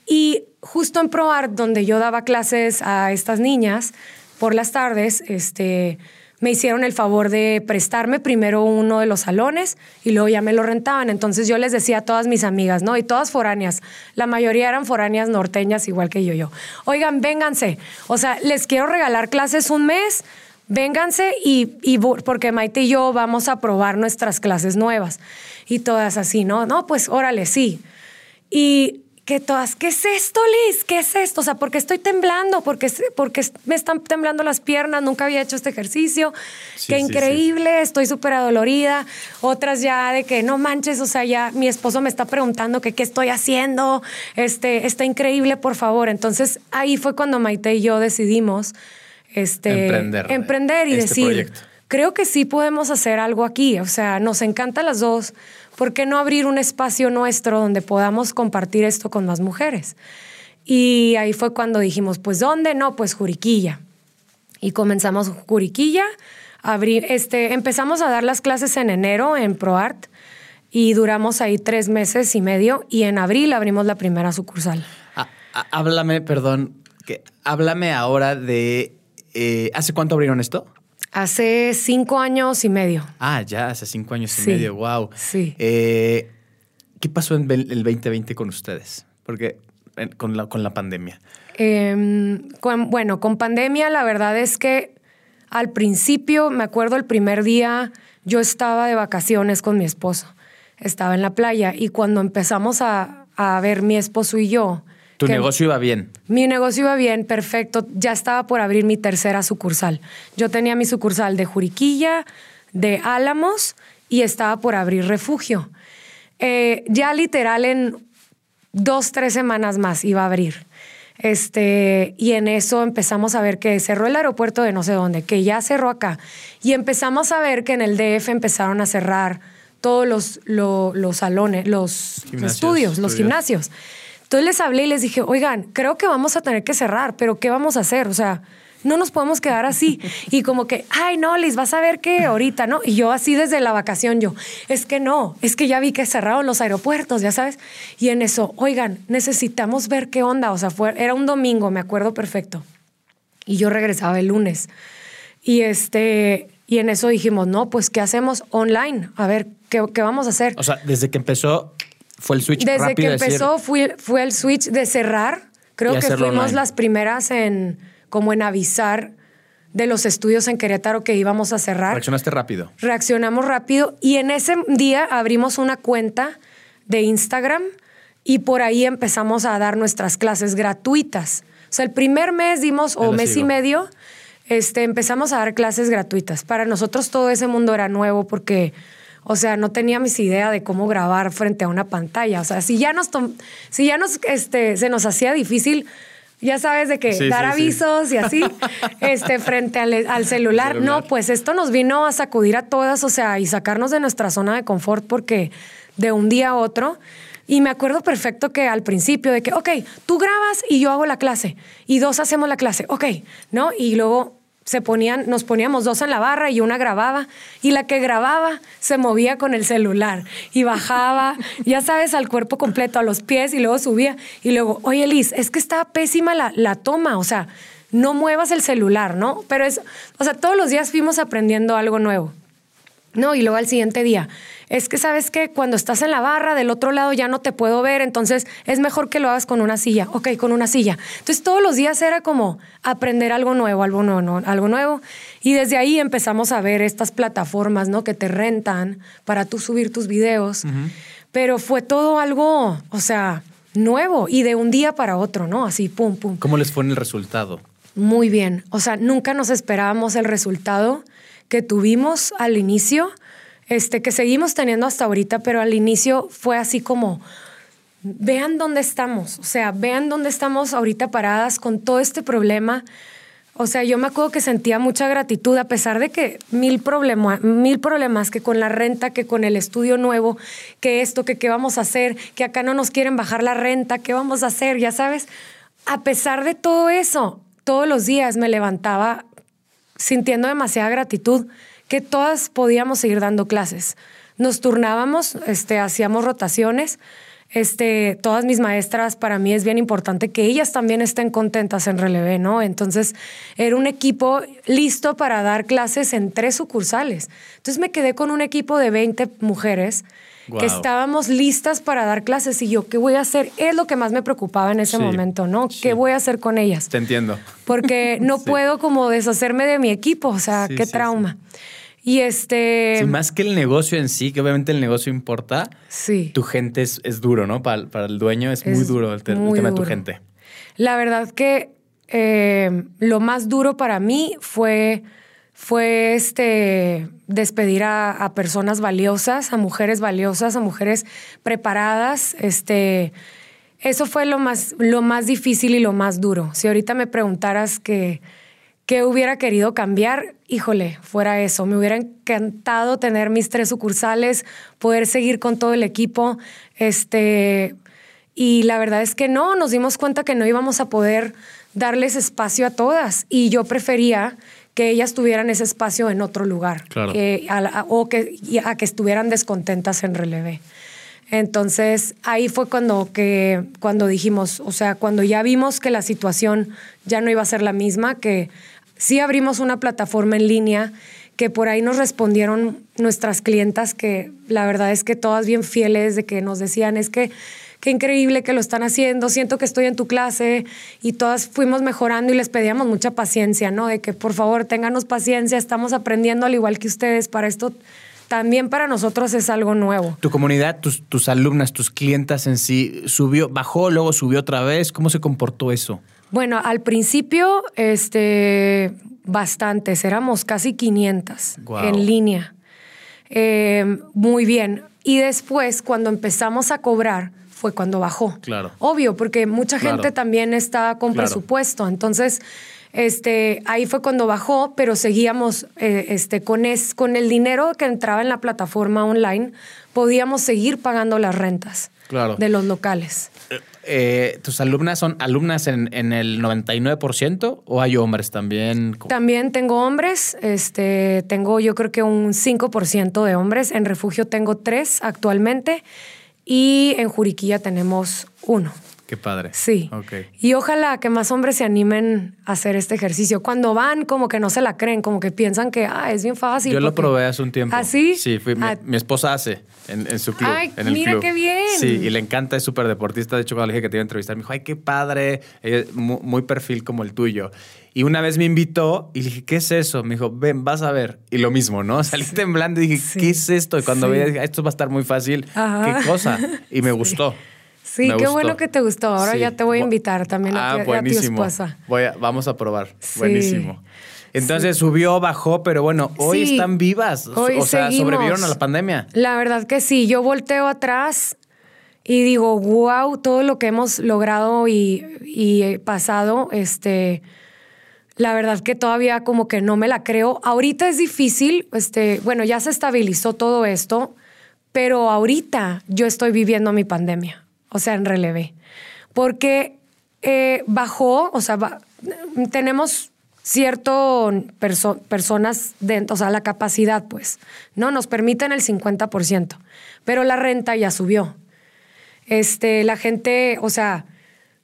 y justo en ProArt, donde yo daba clases a estas niñas por las tardes, este, me hicieron el favor de prestarme primero uno de los salones y luego ya me lo rentaban. Entonces yo les decía a todas mis amigas, ¿no? Y todas foráneas. La mayoría eran foráneas norteñas, igual que yo, yo. Oigan, vénganse. O sea, les quiero regalar clases un mes. Vénganse y, y porque Maite y yo vamos a probar nuestras clases nuevas. Y todas así, ¿no? No, pues órale, sí. Y que todas, ¿qué es esto, Liz? ¿Qué es esto? O sea, porque estoy temblando, porque, porque me están temblando las piernas, nunca había hecho este ejercicio. Sí, Qué sí, increíble, estoy súper adolorida. Otras ya de que no manches, o sea, ya mi esposo me está preguntando que qué estoy haciendo. Este, está increíble, por favor. Entonces ahí fue cuando Maite y yo decidimos este, Emprender, emprender y este decir, proyecto. creo que sí podemos hacer algo aquí. O sea, nos encanta las dos. ¿Por qué no abrir un espacio nuestro donde podamos compartir esto con más mujeres? Y ahí fue cuando dijimos, pues ¿dónde? No, pues Juriquilla. Y comenzamos Juriquilla. Abrir, este, empezamos a dar las clases en enero en ProArt y duramos ahí tres meses y medio y en abril abrimos la primera sucursal. Háblame, perdón, háblame ahora de... eh, ¿Hace cuánto abrieron esto? Hace cinco años y medio. Ah, ya, hace cinco años y Sí, medio, wow. sí. Eh, ¿Qué pasó en el 2020 con ustedes? Porque con la, con la pandemia. Eh, con- bueno, con pandemia la verdad es que Al principio, me acuerdo el primer día, yo estaba de vacaciones con mi esposo. Estaba en la playa y cuando empezamos a, a ver mi esposo y yo. Tu negocio iba bien. Mi negocio iba bien, perfecto. Ya estaba por abrir mi tercera sucursal. Yo tenía mi sucursal de Juriquilla, de Álamos y estaba por abrir refugio. Eh, ya literal en dos, tres semanas más iba a abrir. Este, y en eso empezamos a ver que cerró el aeropuerto de no sé dónde, que ya cerró acá. Y empezamos a ver que en el DF empezaron a cerrar todos los, lo- los salones, los estudios, los gimnasios. Entonces les hablé y les dije, oigan, creo que vamos a tener que cerrar, pero ¿qué vamos a hacer? O sea, no nos podemos quedar así. Y como que, ay, no, Liz, vas a ver que ahorita, ¿no? Y yo así desde la vacación, yo, es que no, es que ya vi que cerraron los aeropuertos, ya sabes. Y en eso, oigan, necesitamos ver qué onda. O sea, fue, era un domingo, me acuerdo perfecto. Y yo regresaba el lunes. Y este, y en eso dijimos, no, pues, ¿qué hacemos online? A ver, ¿qué, qué vamos a hacer? O sea, desde que empezó, fue el switch Desde rápido que decir, empezó fue, fue el switch de cerrar. Creo que fuimos online. las primeras en como en avisar de los estudios en Querétaro que íbamos a cerrar. Reaccionaste rápido. Reaccionamos rápido y en ese día abrimos una cuenta de Instagram y por ahí empezamos a dar nuestras clases gratuitas. O sea, el primer mes dimos, o mes y medio, este, empezamos a dar clases gratuitas. Para nosotros todo ese mundo era nuevo porque, o sea, no teníamos idea de cómo grabar frente a una pantalla. O sea, si ya nos, si ya nos, este, se nos hacía difícil, ya sabes de que Sí, dar sí, sí. avisos y así, este, frente al, al celular. No, pues esto nos vino a sacudir a todas, o sea, y sacarnos de nuestra zona de confort porque de un día a otro. Y me acuerdo perfecto que al principio de que, ok, tú grabas y yo hago la clase y dos hacemos la clase, ok, ¿no? Y luego se ponían, nos poníamos dos en la barra y una grababa y la que grababa se movía con el celular y bajaba, ya sabes, al cuerpo completo, a los pies y luego subía y luego, oye Liz, es que está pésima la, la toma, o sea, no muevas el celular, ¿no? Pero es, o sea, todos los días fuimos aprendiendo algo nuevo. No, y luego al siguiente día, es que sabes que cuando estás en la barra del otro lado ya no te puedo ver, entonces es mejor que lo hagas con una silla. Ok, con una silla. Entonces todos los días era como aprender algo nuevo, algo nuevo, algo nuevo. Y desde ahí empezamos a ver estas plataformas, ¿no? Que te rentan para tú subir tus videos. Pero fue todo algo, o sea, nuevo y de un día para otro, ¿no? Así, pum, pum. ¿Cómo les fue en el resultado? Muy bien. O sea, nunca nos esperábamos el resultado que tuvimos al inicio, este, que seguimos teniendo hasta ahorita, pero al inicio fue así como, vean dónde estamos, o sea, vean dónde estamos ahorita paradas con todo este problema. O sea, yo me acuerdo que sentía mucha gratitud, a pesar de que mil, problema, mil problemas, que con la renta, que con el estudio nuevo, que esto, que qué vamos a hacer, que acá no nos quieren bajar la renta, qué vamos a hacer, ya sabes. A pesar de todo eso, todos los días me levantaba sintiendo demasiada gratitud que todas podíamos seguir dando clases. Nos turnábamos, este, hacíamos rotaciones. Este, todas mis maestras, para mí es bien importante que ellas también estén contentas en relevé, ¿no? Entonces, era un equipo listo para dar clases en tres sucursales. Entonces, me quedé con un equipo de 20 mujeres Guau. que estábamos listas para dar clases y yo, ¿qué voy a hacer? Es lo que más me preocupaba en ese Sí, momento, ¿no? sí. ¿Qué voy a hacer con ellas? Te entiendo. porque no Sí. puedo como deshacerme de mi equipo, o sea, Sí, qué sí, trauma. Y este, Sí, más que el negocio en sí, que obviamente el negocio importa, sí, tu gente es, es duro, ¿no? Para, para el dueño es, muy duro el, te- el muy tema de tu gente. la verdad que eh, lo más duro para mí fue, fue este, despedir a, a personas valiosas, a mujeres valiosas, a mujeres preparadas, este... Eso fue lo más, lo más difícil y lo más duro. Si ahorita me preguntaras que, ¿Qué hubiera querido cambiar? Híjole, fuera eso. Me hubiera encantado tener mis tres sucursales, poder seguir con todo el equipo. Este, y la verdad es que no, nos dimos cuenta que no íbamos a poder darles espacio a todas. Y yo prefería que ellas tuvieran ese espacio en otro lugar. Claro. A o que, a que estuvieran descontentas en relevé. Entonces ahí fue cuando, que, cuando dijimos, o sea, cuando ya vimos que la situación ya no iba a ser la misma, que sí abrimos una plataforma en línea que por ahí nos respondieron nuestras clientas que la verdad es que todas bien fieles de que nos decían es que qué increíble que lo están haciendo, siento que estoy en tu clase y todas fuimos mejorando y les pedíamos mucha paciencia, ¿no? De que por favor ténganos paciencia, estamos aprendiendo al igual que ustedes, para esto también para nosotros es algo nuevo. ¿Tu comunidad, tus, tus alumnas, tus clientas en sí, subió, bajó, luego subió otra vez? ¿Cómo se comportó eso? Bueno, al principio, este, bastantes, éramos casi 500 Guau. en línea. Eh, muy bien. Y después, cuando empezamos a cobrar, fue cuando bajó. Claro. Obvio, porque mucha Claro. gente también está con Claro. presupuesto. Entonces, este, ahí fue cuando bajó, pero seguíamos eh, este, con, es, con el dinero que entraba en la plataforma online, podíamos seguir pagando las rentas Claro. de los locales. Eh, ¿Tus alumnas son alumnas en, en el 99% o hay hombres también? También tengo hombres, este, tengo yo creo que un 5% de hombres. En refugio tengo tres actualmente y en Juriquilla tenemos uno. Qué padre. Sí. Ok. Y ojalá que más hombres se animen a hacer este ejercicio. Cuando van, como que no se la creen, como que piensan que ah, es bien fácil. Yo lo probé hace un tiempo. ¿Ah, sí? Sí, fui- mi, Ah. mi esposa hace en, en su club. Ay, en el mira club. qué bien. Sí, y le encanta, es súper deportista. De hecho, cuando le dije que te iba a entrevistar, me dijo, ay, qué padre, Ella es mu- muy, perfil como el tuyo. Y una vez me invitó y le dije, ¿qué es eso? Me dijo, ven, vas a ver. Y lo mismo, ¿no? Salí temblando y dije, Sí. ¿qué es esto? Y cuando Sí. veía, dije, esto va a estar muy fácil. Ajá. ¿Qué cosa? Y me gustó. Sí, Me qué gustó. bueno que te gustó. Ahora Sí. ya te voy a invitar también a, Ah, ti- a tu esposa. Voy a- vamos a probar. Sí. Buenísimo. Entonces subió, bajó, pero bueno, hoy Sí. están vivas. Hoy o sea, seguimos. sobrevivieron a la pandemia. La verdad que sí, yo volteo atrás y digo, wow, todo lo que hemos logrado y, y eh, pasado, este, la verdad que todavía como que no me la creo. Ahorita es difícil, este, bueno, ya se estabilizó todo esto, pero ahorita yo estoy viviendo mi pandemia, o sea, en relevé, porque eh, bajó, o sea, tenemos cierto perso- personas dentro, o sea, la capacidad, pues, ¿no? Nos permiten el 50%, pero la renta ya subió. Este, la gente, o sea,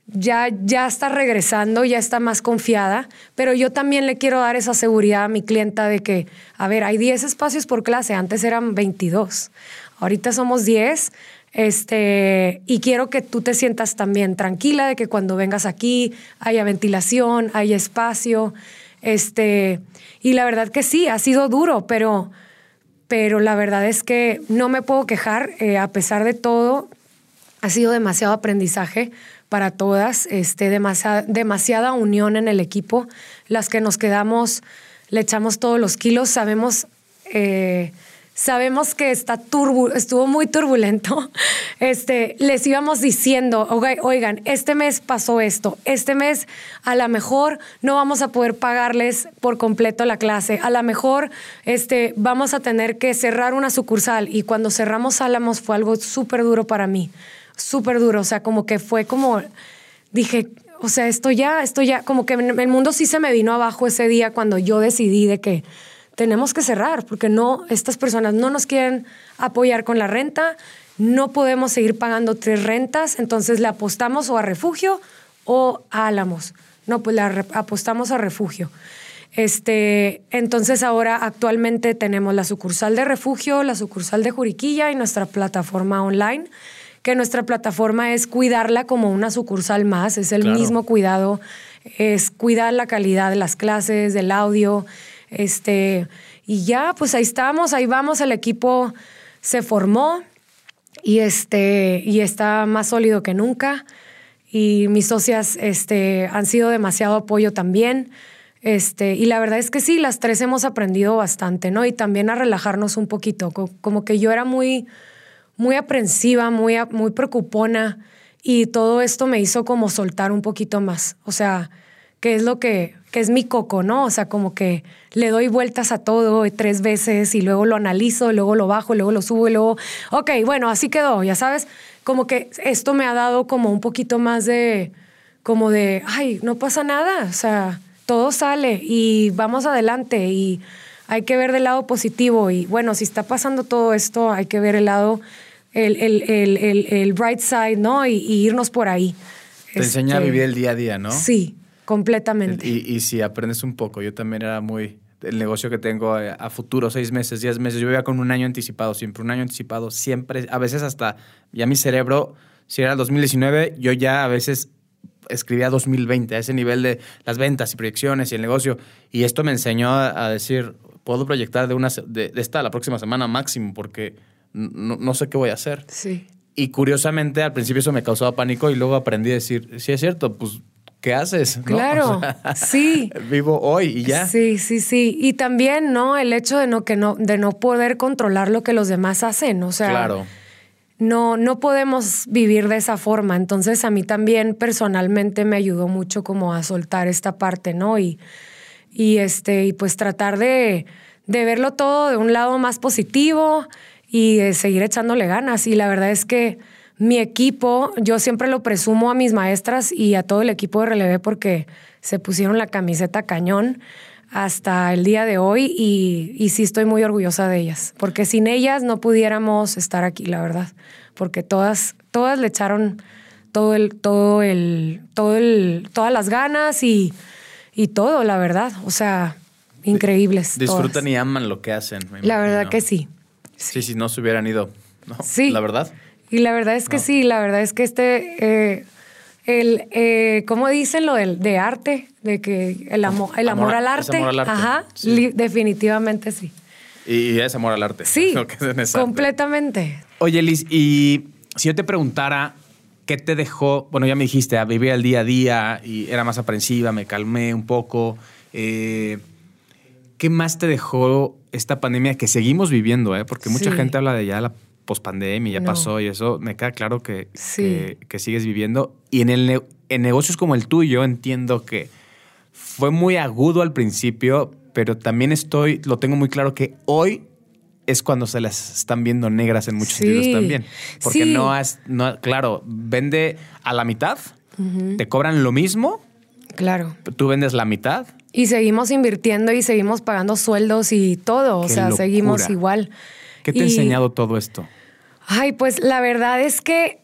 ya, ya está regresando, ya está más confiada, pero yo también le quiero dar esa seguridad a mi clienta de que, a ver, hay 10 espacios por clase, antes eran 22, ahorita somos 10, este, y quiero que tú te sientas también tranquila de que cuando vengas aquí haya ventilación, haya espacio, este, y la verdad que sí, ha sido duro, pero, pero la verdad es que no me puedo quejar, eh, a pesar de todo, ha sido demasiado aprendizaje para todas, este, demasiada, demasiada unión en el equipo. Las que nos quedamos, le echamos todos los kilos, sabemos, eh, sabemos que está turbu estuvo muy turbulento. Este, les íbamos diciendo, "Oiga- oigan, este mes pasó esto, este mes a lo mejor no vamos a poder pagarles por completo la clase, a lo mejor este, vamos a tener que cerrar una sucursal y cuando cerramos Álamos fue algo súper duro para mí. Súper duro, o sea, como que fue como, dije, o sea, esto ya, esto ya, como que el mundo sí se me vino abajo ese día cuando yo decidí de que tenemos que cerrar, porque no, estas personas no nos quieren apoyar con la renta, no podemos seguir pagando tres rentas, entonces le apostamos o a refugio o a Álamos. No, pues le apostamos a refugio. Este, entonces ahora actualmente tenemos la sucursal de refugio, la sucursal de Juriquilla y nuestra plataforma online, que nuestra plataforma es cuidarla como una sucursal más, es el Claro. mismo cuidado, es cuidar la calidad de las clases, del audio, este, y ya, pues ahí estamos, ahí vamos, el equipo se formó y este, y está más sólido que nunca y mis socias este, han sido demasiado apoyo también. Este, y la verdad es que sí, las tres hemos aprendido bastante, ¿no? Y también a relajarnos un poquito. Co- Como que yo era muy, muy aprensiva, muy, muy preocupona y todo esto me hizo como soltar un poquito más. O sea, que es lo que, que es mi coco, ¿no? O sea, como que le doy vueltas a todo tres veces y luego lo analizo, luego lo bajo, luego lo subo y luego, ok, bueno, así quedó, ya sabes, como que esto me ha dado como un poquito más de, como de, ay, no pasa nada, o sea, todo sale y vamos adelante y hay que ver del lado positivo y bueno, si está pasando todo esto, hay que ver el lado, el, el, el, el, bright side, ¿no? Y, y irnos por ahí. Te enseña a Este, vivir el día a día, ¿no? Sí, completamente. Y, y si aprendes un poco, yo también era muy el negocio que tengo a, a futuro, seis meses, diez meses. Yo iba con un año anticipado siempre, un año anticipado siempre. A veces hasta ya mi cerebro, si era el 2019, yo ya a veces escribía 2020, a ese nivel de las ventas y proyecciones y el negocio. Y esto me enseñó a, a decir, puedo proyectar de, una, de esta a la próxima semana máximo porque no, no sé qué voy a hacer. Sí. Y curiosamente, al principio eso me causaba pánico y luego aprendí a decir, sí es cierto, pues, ¿qué haces? ¿No? Claro, O sea, sí. Vivo hoy y ya. Sí, sí, sí. Y también, ¿no? El hecho de no, que no, de no poder controlar lo que los demás hacen. O sea, Claro. no, no podemos vivir de esa forma. Entonces, a mí también personalmente me ayudó mucho como a soltar esta parte, ¿no? Y, y este, y pues tratar de, de verlo todo de un lado más positivo y de seguir echándole ganas. Y la verdad es que mi equipo, yo siempre lo presumo a mis maestras y a todo el equipo de relevé porque se pusieron la camiseta cañón hasta el día de hoy y, y sí estoy muy orgullosa de ellas, porque sin ellas no pudiéramos estar aquí, la verdad, porque todas, todas le echaron todo el, todo el, todo el, todas las ganas y, y todo, la verdad, o sea, increíbles. Disfrutan todas. y aman lo que hacen. me La verdad que sí. Sí, si no se hubieran ido. ¿no? Sí. La verdad. Y la verdad es que sí, la verdad es que este, eh, el, eh, ¿cómo dicen lo del de arte? De que el, amo- el amor, Amor- al arte. amor al arte, Ajá, sí. li- definitivamente sí. Y, es amor al arte. Sí, Lo que es completamente. Oye, Liz, y si yo te preguntara qué te dejó, bueno, ya me dijiste, a vivir el día a día y era más aprensiva, me calmé un poco. eh, ¿Qué más te dejó esta pandemia que seguimos viviendo? Eh? Porque mucha Sí. gente habla de ya la pospandemia, ya No. pasó y eso me queda claro que, Sí. que, que sigues viviendo. Y en, el, en negocios como el tuyo entiendo que fue muy agudo al principio, pero también estoy, lo tengo muy claro que hoy es cuando se las están viendo negras en muchos Sí. sentidos también. Porque Sí. no has, no, claro, vende a la mitad, te cobran lo mismo, Claro. tú vendes la mitad. Y seguimos invirtiendo y seguimos pagando sueldos y todo. O sea, locura. seguimos igual. ¿Qué te ha enseñado todo esto? Ay, pues la verdad es que,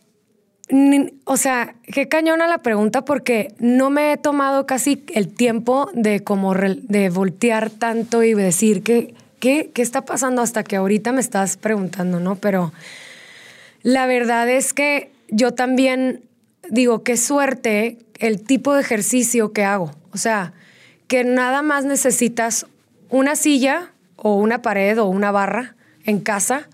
o sea, qué cañona la pregunta porque no me he tomado casi el tiempo de como de voltear tanto y decir que, ¿qué, qué está pasando hasta que ahorita me estás preguntando, ¿no? Pero la verdad es que yo también digo, qué suerte el tipo de ejercicio que hago. O sea, que nada más necesitas una silla o una pared o una barra en casa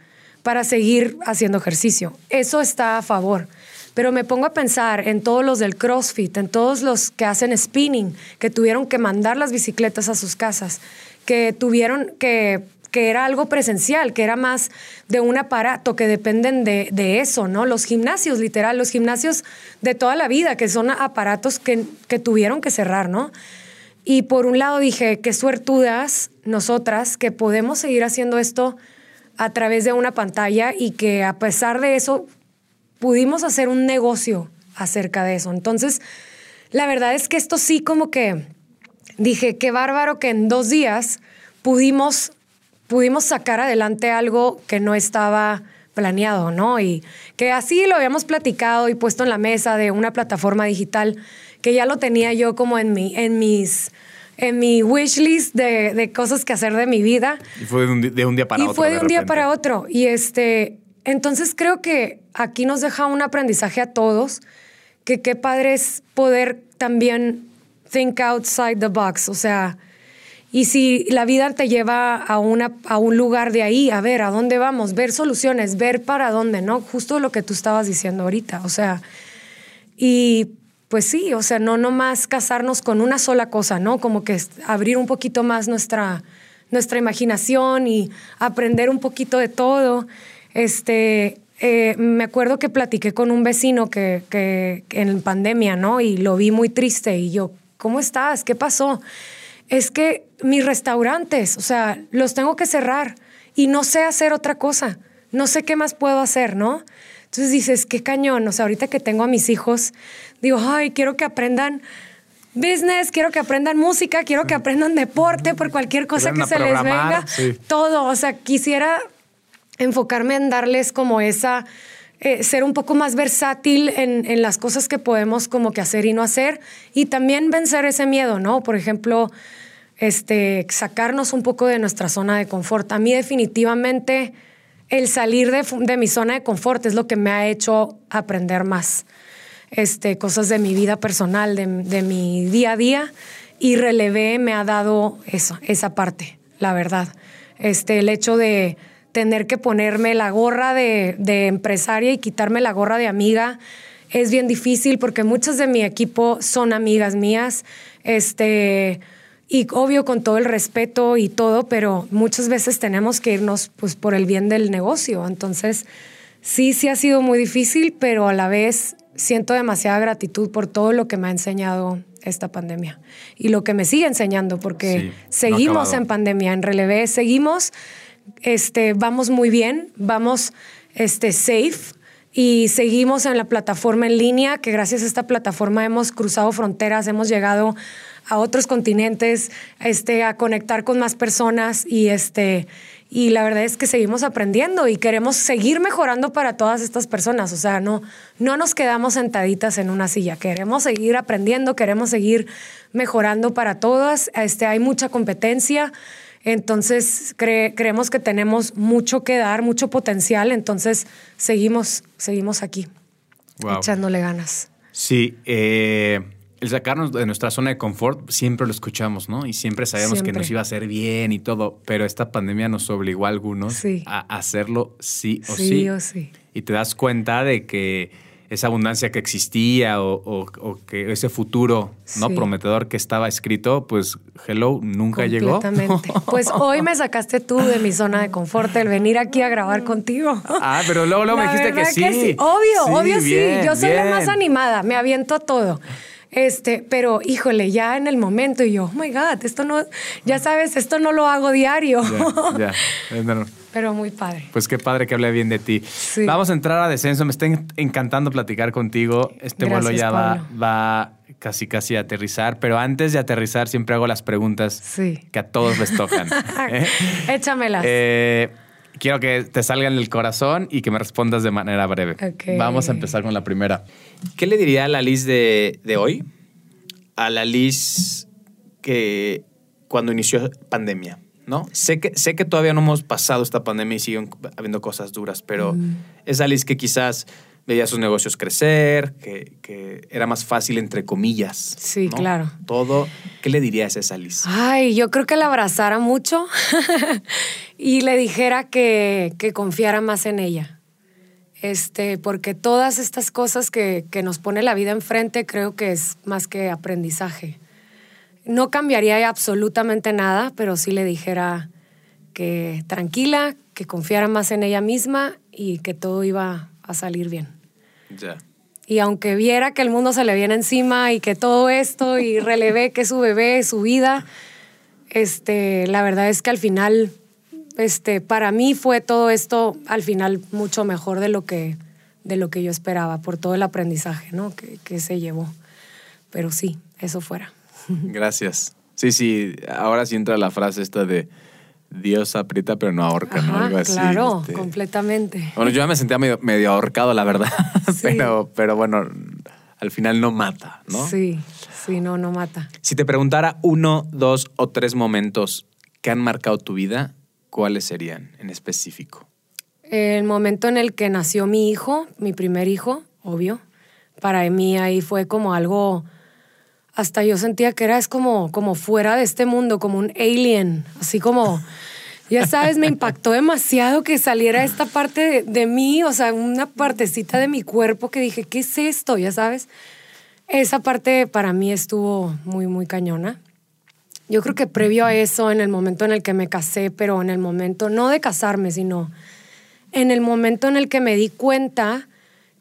para seguir haciendo ejercicio. Eso está a favor. Pero me pongo a pensar en todos los del CrossFit, en todos los que hacen spinning, que tuvieron que mandar las bicicletas a sus casas, que tuvieron que que era algo presencial, que era más de un aparato, que dependen de, de eso, ¿no? Los gimnasios, literal, los gimnasios de toda la vida, que son aparatos que, que tuvieron que cerrar, ¿no? Y por un lado dije, qué suertudas nosotras que podemos seguir haciendo esto a través de una pantalla y que a pesar de eso pudimos hacer un negocio acerca de eso. Entonces, la verdad es que esto sí como que dije, qué bárbaro que en dos días pudimos, pudimos sacar adelante algo que no estaba planeado, ¿no? Y que así lo habíamos platicado y puesto en la mesa de una plataforma digital que ya lo tenía yo como en mi, en mis, en mi wish list de, de cosas que hacer de mi vida. Y fue de un, de un día para y otro. fue de un día para otro. Y este, entonces creo que aquí nos deja un aprendizaje a todos, que qué padre es poder también think outside the box, o sea, y si la vida te lleva a, una, a un lugar de ahí, a ver, ¿a dónde vamos? Ver soluciones, ver para dónde, ¿no? Justo lo que tú estabas diciendo ahorita, o sea, y pues sí, o sea, no nomás casarnos con una sola cosa, ¿no? Como que abrir un poquito más nuestra, nuestra imaginación y aprender un poquito de todo. Este, eh, me acuerdo que platiqué con un vecino que, que, que en pandemia, ¿no? Y lo vi muy triste y yo, ¿cómo estás? ¿Qué pasó? Es que mis restaurantes, o sea, los tengo que cerrar y no sé hacer otra cosa. No sé qué más puedo hacer, ¿no? Entonces dices, qué cañón. O sea, ahorita que tengo a mis hijos, digo, ay, quiero que aprendan business, quiero que aprendan música, quiero que aprendan deporte por cualquier cosa que se les venga. sí. Todo. O sea, quisiera enfocarme en darles como esa, eh, ser un poco más versátil en, en las cosas que podemos como que hacer y no hacer y también vencer ese miedo, ¿no? Por ejemplo, este, sacarnos un poco de nuestra zona de confort. A mí definitivamente el salir de, mi zona de confort es lo que me ha hecho aprender más. Este, cosas de mi vida personal, de, mi día a día, y relevé me ha dado esa parte, la verdad. Este, el hecho de tener que ponerme la gorra de, de empresaria y quitarme la gorra de amiga es bien difícil porque muchas de mi equipo son amigas mías. Este, y obvio con todo el respeto y todo, pero muchas veces tenemos que irnos pues por el bien del negocio. Entonces, sí, sí ha sido muy difícil, pero a la vez siento demasiada gratitud por todo lo que me ha enseñado esta pandemia y lo que me sigue enseñando, porque Sí, seguimos en pandemia, en relevé, seguimos, este, vamos muy bien, vamos este, safe y seguimos en la plataforma en línea, que gracias a esta plataforma hemos cruzado fronteras, hemos llegado a otros continentes, este, a conectar con más personas y este y la verdad es que seguimos aprendiendo y queremos seguir mejorando para todas estas personas. O sea, no, no nos quedamos sentaditas en una silla. Queremos seguir aprendiendo, queremos seguir mejorando para todas. Este, hay mucha competencia. Entonces, cre- creemos que tenemos mucho que dar, mucho potencial. Entonces, seguimos, seguimos aquí, Wow. echándole ganas. Sí, eh, el sacarnos de nuestra zona de confort siempre lo escuchamos, ¿no? Y siempre sabíamos que nos iba a hacer bien y todo, pero esta pandemia nos obligó a algunos Sí. a hacerlo sí o Sí sí. o sí. Y te das cuenta de que esa abundancia que existía o, o- o que ese futuro no prometedor que estaba escrito, pues hello, nunca llegó. Completamente. Pues hoy me sacaste tú de mi zona de confort, el venir aquí a grabar contigo. Ah, pero luego, luego me dijiste que sí. Obvio, Sí, obvio bien, sí. Yo soy la más animada, me aviento a todo. Este, pero híjole, ya en el momento y yo, oh my God, esto no, ya sabes, esto no lo hago diario. Ya, ya. No, no. Pero muy padre. Pues qué padre que hable bien de ti. Sí. Vamos a entrar a descenso. Me está en- encantando platicar contigo. Este vuelo ya va, va casi casi a aterrizar. Pero antes de aterrizar siempre hago las preguntas Sí. que a todos les tocan. ¿eh? Échamelas. Eh, quiero que te salgan del corazón y que me respondas de manera breve. Vamos a empezar con la primera. ¿Qué le diría a la Liz de, de hoy a la Liz que cuando inició pandemia? ¿No? Sé que, sé que todavía no hemos pasado esta pandemia y siguen habiendo cosas duras, pero esa Liz que quizás veía sus negocios crecer, que, que era más fácil, entre comillas. Sí, ¿no? claro. Todo. ¿Qué le dirías a esa Liz? Ay, yo creo que la abrazara mucho y le dijera que, que confiara más en ella. Este, porque todas estas cosas que, que nos pone la vida enfrente creo que es más que aprendizaje. No cambiaría absolutamente nada, pero sí le dijera que tranquila, que confiara más en ella misma y que todo iba a salir bien. Ya. Y aunque viera que el mundo se le viene encima y que todo esto y relevé que su bebé, su vida, este, la verdad es que al final, este, para mí fue todo esto al final mucho mejor de lo que, de lo que yo esperaba, por todo el aprendizaje ¿no? que, que se llevó. Pero sí, eso fuera. Gracias. Sí, sí, ahora sí entra la frase esta de Dios aprieta pero no ahorca, ¿no? Algo así. claro, este. completamente. Bueno, yo ya me sentía medio, medio ahorcado, la verdad, Sí. pero, pero bueno, al final no mata, ¿no? Sí, sí, no, no mata. Si te preguntara uno, dos o tres momentos que han marcado tu vida, ¿cuáles serían en específico? El momento en el que nació mi hijo, mi primer hijo, obvio, para mí ahí fue como algo, hasta yo sentía que era es como, como fuera de este mundo, como un alien, así como, ya sabes, me impactó demasiado que saliera esta parte de, de mí, o sea, una partecita de mi cuerpo que dije, ¿qué es esto? Ya sabes, esa parte para mí estuvo muy, muy cañona. Yo creo que previo a eso, en el momento en el que me casé, pero en el momento, no de casarme, sino en el momento en el que me di cuenta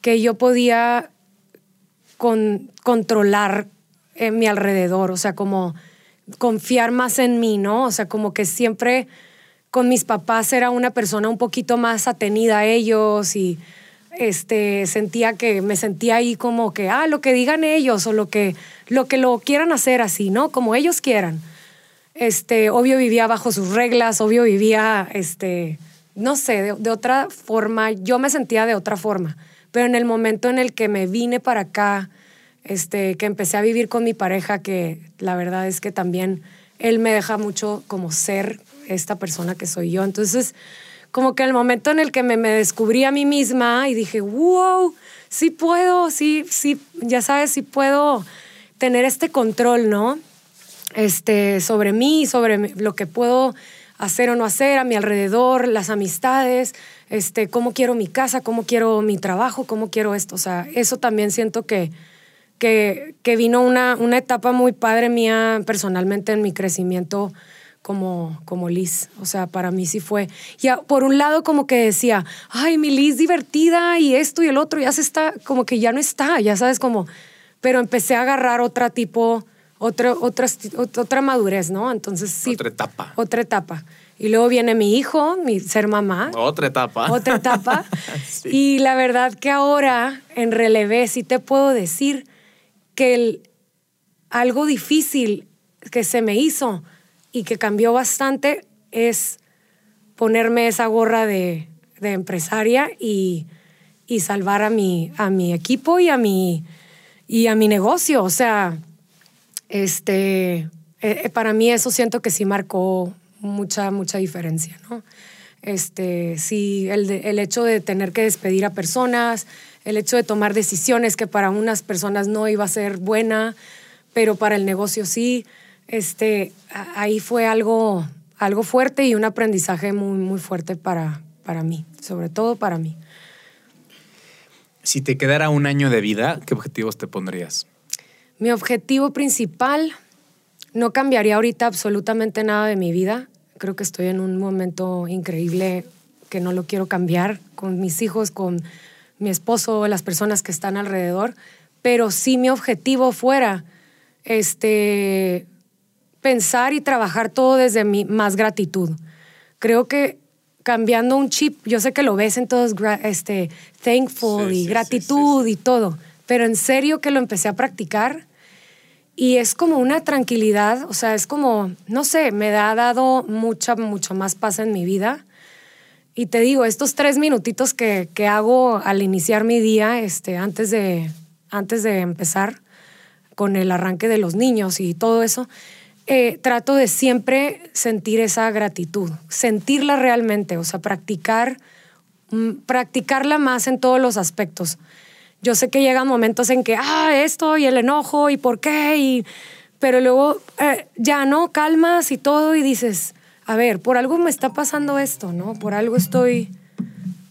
que yo podía con- controlar eh, mi alrededor, o sea, como confiar más en mí, ¿no? O sea, como que siempre con mis papás era una persona un poquito más atenida a ellos y este sentía que me sentía ahí como que ah lo que digan ellos o lo que lo que lo quieran hacer así no como ellos quieran este obvio vivía bajo sus reglas obvio vivía este no sé de, de otra forma yo me sentía de otra forma pero en el momento en el que me vine para acá este que empecé a vivir con mi pareja que la verdad es que también él me deja mucho como ser esta persona que soy yo. Entonces, como que el momento en el que me, me descubrí a mí misma y dije, wow, sí puedo, sí, sí, ya sabes, sí puedo tener este control, ¿no? Este, sobre mí, sobre lo que puedo hacer o no hacer a mi alrededor, las amistades, este, cómo quiero mi casa, cómo quiero mi trabajo, cómo quiero esto. O sea, eso también siento que, que, que vino una, una etapa muy padre mía personalmente en mi crecimiento como, como Liz. O sea, para mí sí fue. Ya, por un lado, como que decía, ay, mi Liz divertida y esto y el otro, ya se está, como que ya no está, ya sabes, como. Pero empecé a agarrar otra tipo, otra, otra, otra madurez, ¿no? Entonces sí. Otra etapa. Otra etapa. Y luego viene mi hijo, mi ser mamá. Otra etapa. Otra etapa. Y la verdad que ahora, en relevé, sí te puedo decir que algo difícil que se me hizo y que cambió bastante es ponerme esa gorra de, empresaria y, y, salvar a mi, a mi equipo y a mi, y a mi negocio. O sea, este, eh, para mí eso siento que sí marcó mucha, mucha diferencia, ¿no? Este, sí, el, el hecho de tener que despedir a personas, el hecho de tomar decisiones que para unas personas no iba a ser buena, pero para el negocio sí este, ahí fue algo, algo fuerte y un aprendizaje muy, muy fuerte para, para mí, sobre todo para mí. Si te quedara un año de vida, ¿qué objetivos te pondrías? Mi objetivo principal, no cambiaría ahorita absolutamente nada de mi vida. Creo que estoy en un momento increíble que no lo quiero cambiar con mis hijos, con mi esposo, las personas que están alrededor. Pero sí mi objetivo fuera este, pensar y trabajar todo desde mi más gratitud. Creo que cambiando un chip, yo sé que lo ves en todos, este, thankful y gratitud y todo, pero en serio que lo empecé a practicar y es como una tranquilidad, o sea, es como, no sé, me ha dado mucha, mucho más paz en mi vida. Y te digo, estos tres minutitos que, que hago al iniciar mi día, este, antes, de, antes de empezar con el arranque de los niños y todo eso, eh, trato de siempre sentir esa gratitud, sentirla realmente, o sea, practicar, mm, practicarla más en todos los aspectos. Yo sé que llegan momentos en que, ah, esto y el enojo y por qué, y... pero luego eh, ya no, calmas y todo y dices, a ver, por algo me está pasando esto, ¿no? Por algo estoy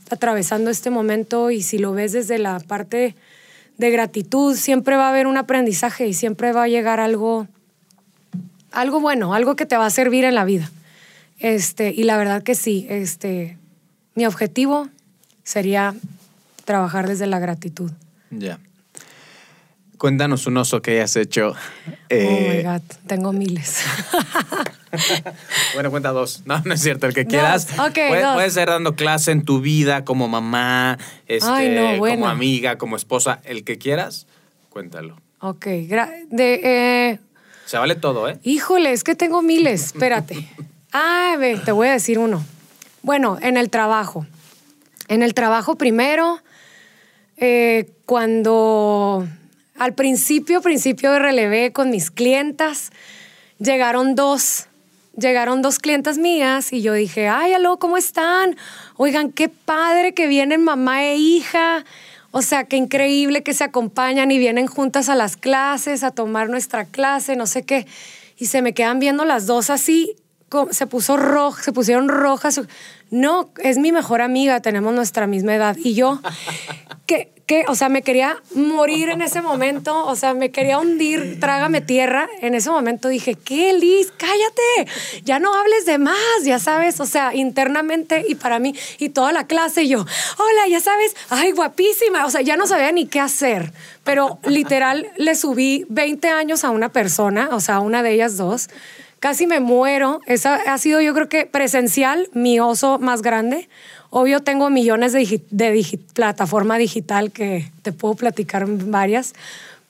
atravesando este momento y si lo ves desde la parte de gratitud, siempre va a haber un aprendizaje y siempre va a llegar algo algo bueno, algo que te va a servir en la vida. Este, y la verdad que sí, este, mi objetivo sería trabajar desde la gratitud. Ya. Cuéntanos un oso que hayas hecho. oh my eh, God, tengo miles. bueno, cuenta dos. No, no es cierto, el que quieras. puede, ser dando clase en tu vida como mamá, este, como amiga, como esposa, el que quieras, cuéntalo. Ok, de, eh, se vale todo, ¿eh? Híjole, es que tengo miles. Espérate. Ah, ve, te voy a decir uno. Bueno, en el trabajo. En el trabajo primero, eh, cuando al principio, principio de relevé con mis clientas, llegaron dos, llegaron dos clientas mías y yo dije, ay, aló, ¿cómo están? Oigan, qué padre que vienen mamá e hija. O sea, qué increíble que se acompañan y vienen juntas a las clases, a tomar nuestra clase, no sé qué. Y se me quedan viendo las dos así, se puso roja, se pusieron rojas. No, es mi mejor amiga, tenemos nuestra misma edad. Y yo, que, que, o sea, me quería morir en ese momento, o sea, me quería hundir, trágame tierra. En ese momento dije, ¿qué, Liz? Cállate, ya no hables de más, ya sabes, o sea, internamente y para mí, y toda la clase, yo, hola, ya sabes, ay, guapísima, o sea, ya no sabía ni qué hacer, pero literal le subí 20 años a una persona, o sea, a una de ellas dos casi me muero. Esa ha sido, yo creo que presencial, mi oso más grande. Obvio, tengo millones de, de plataforma digital que te puedo platicar varias,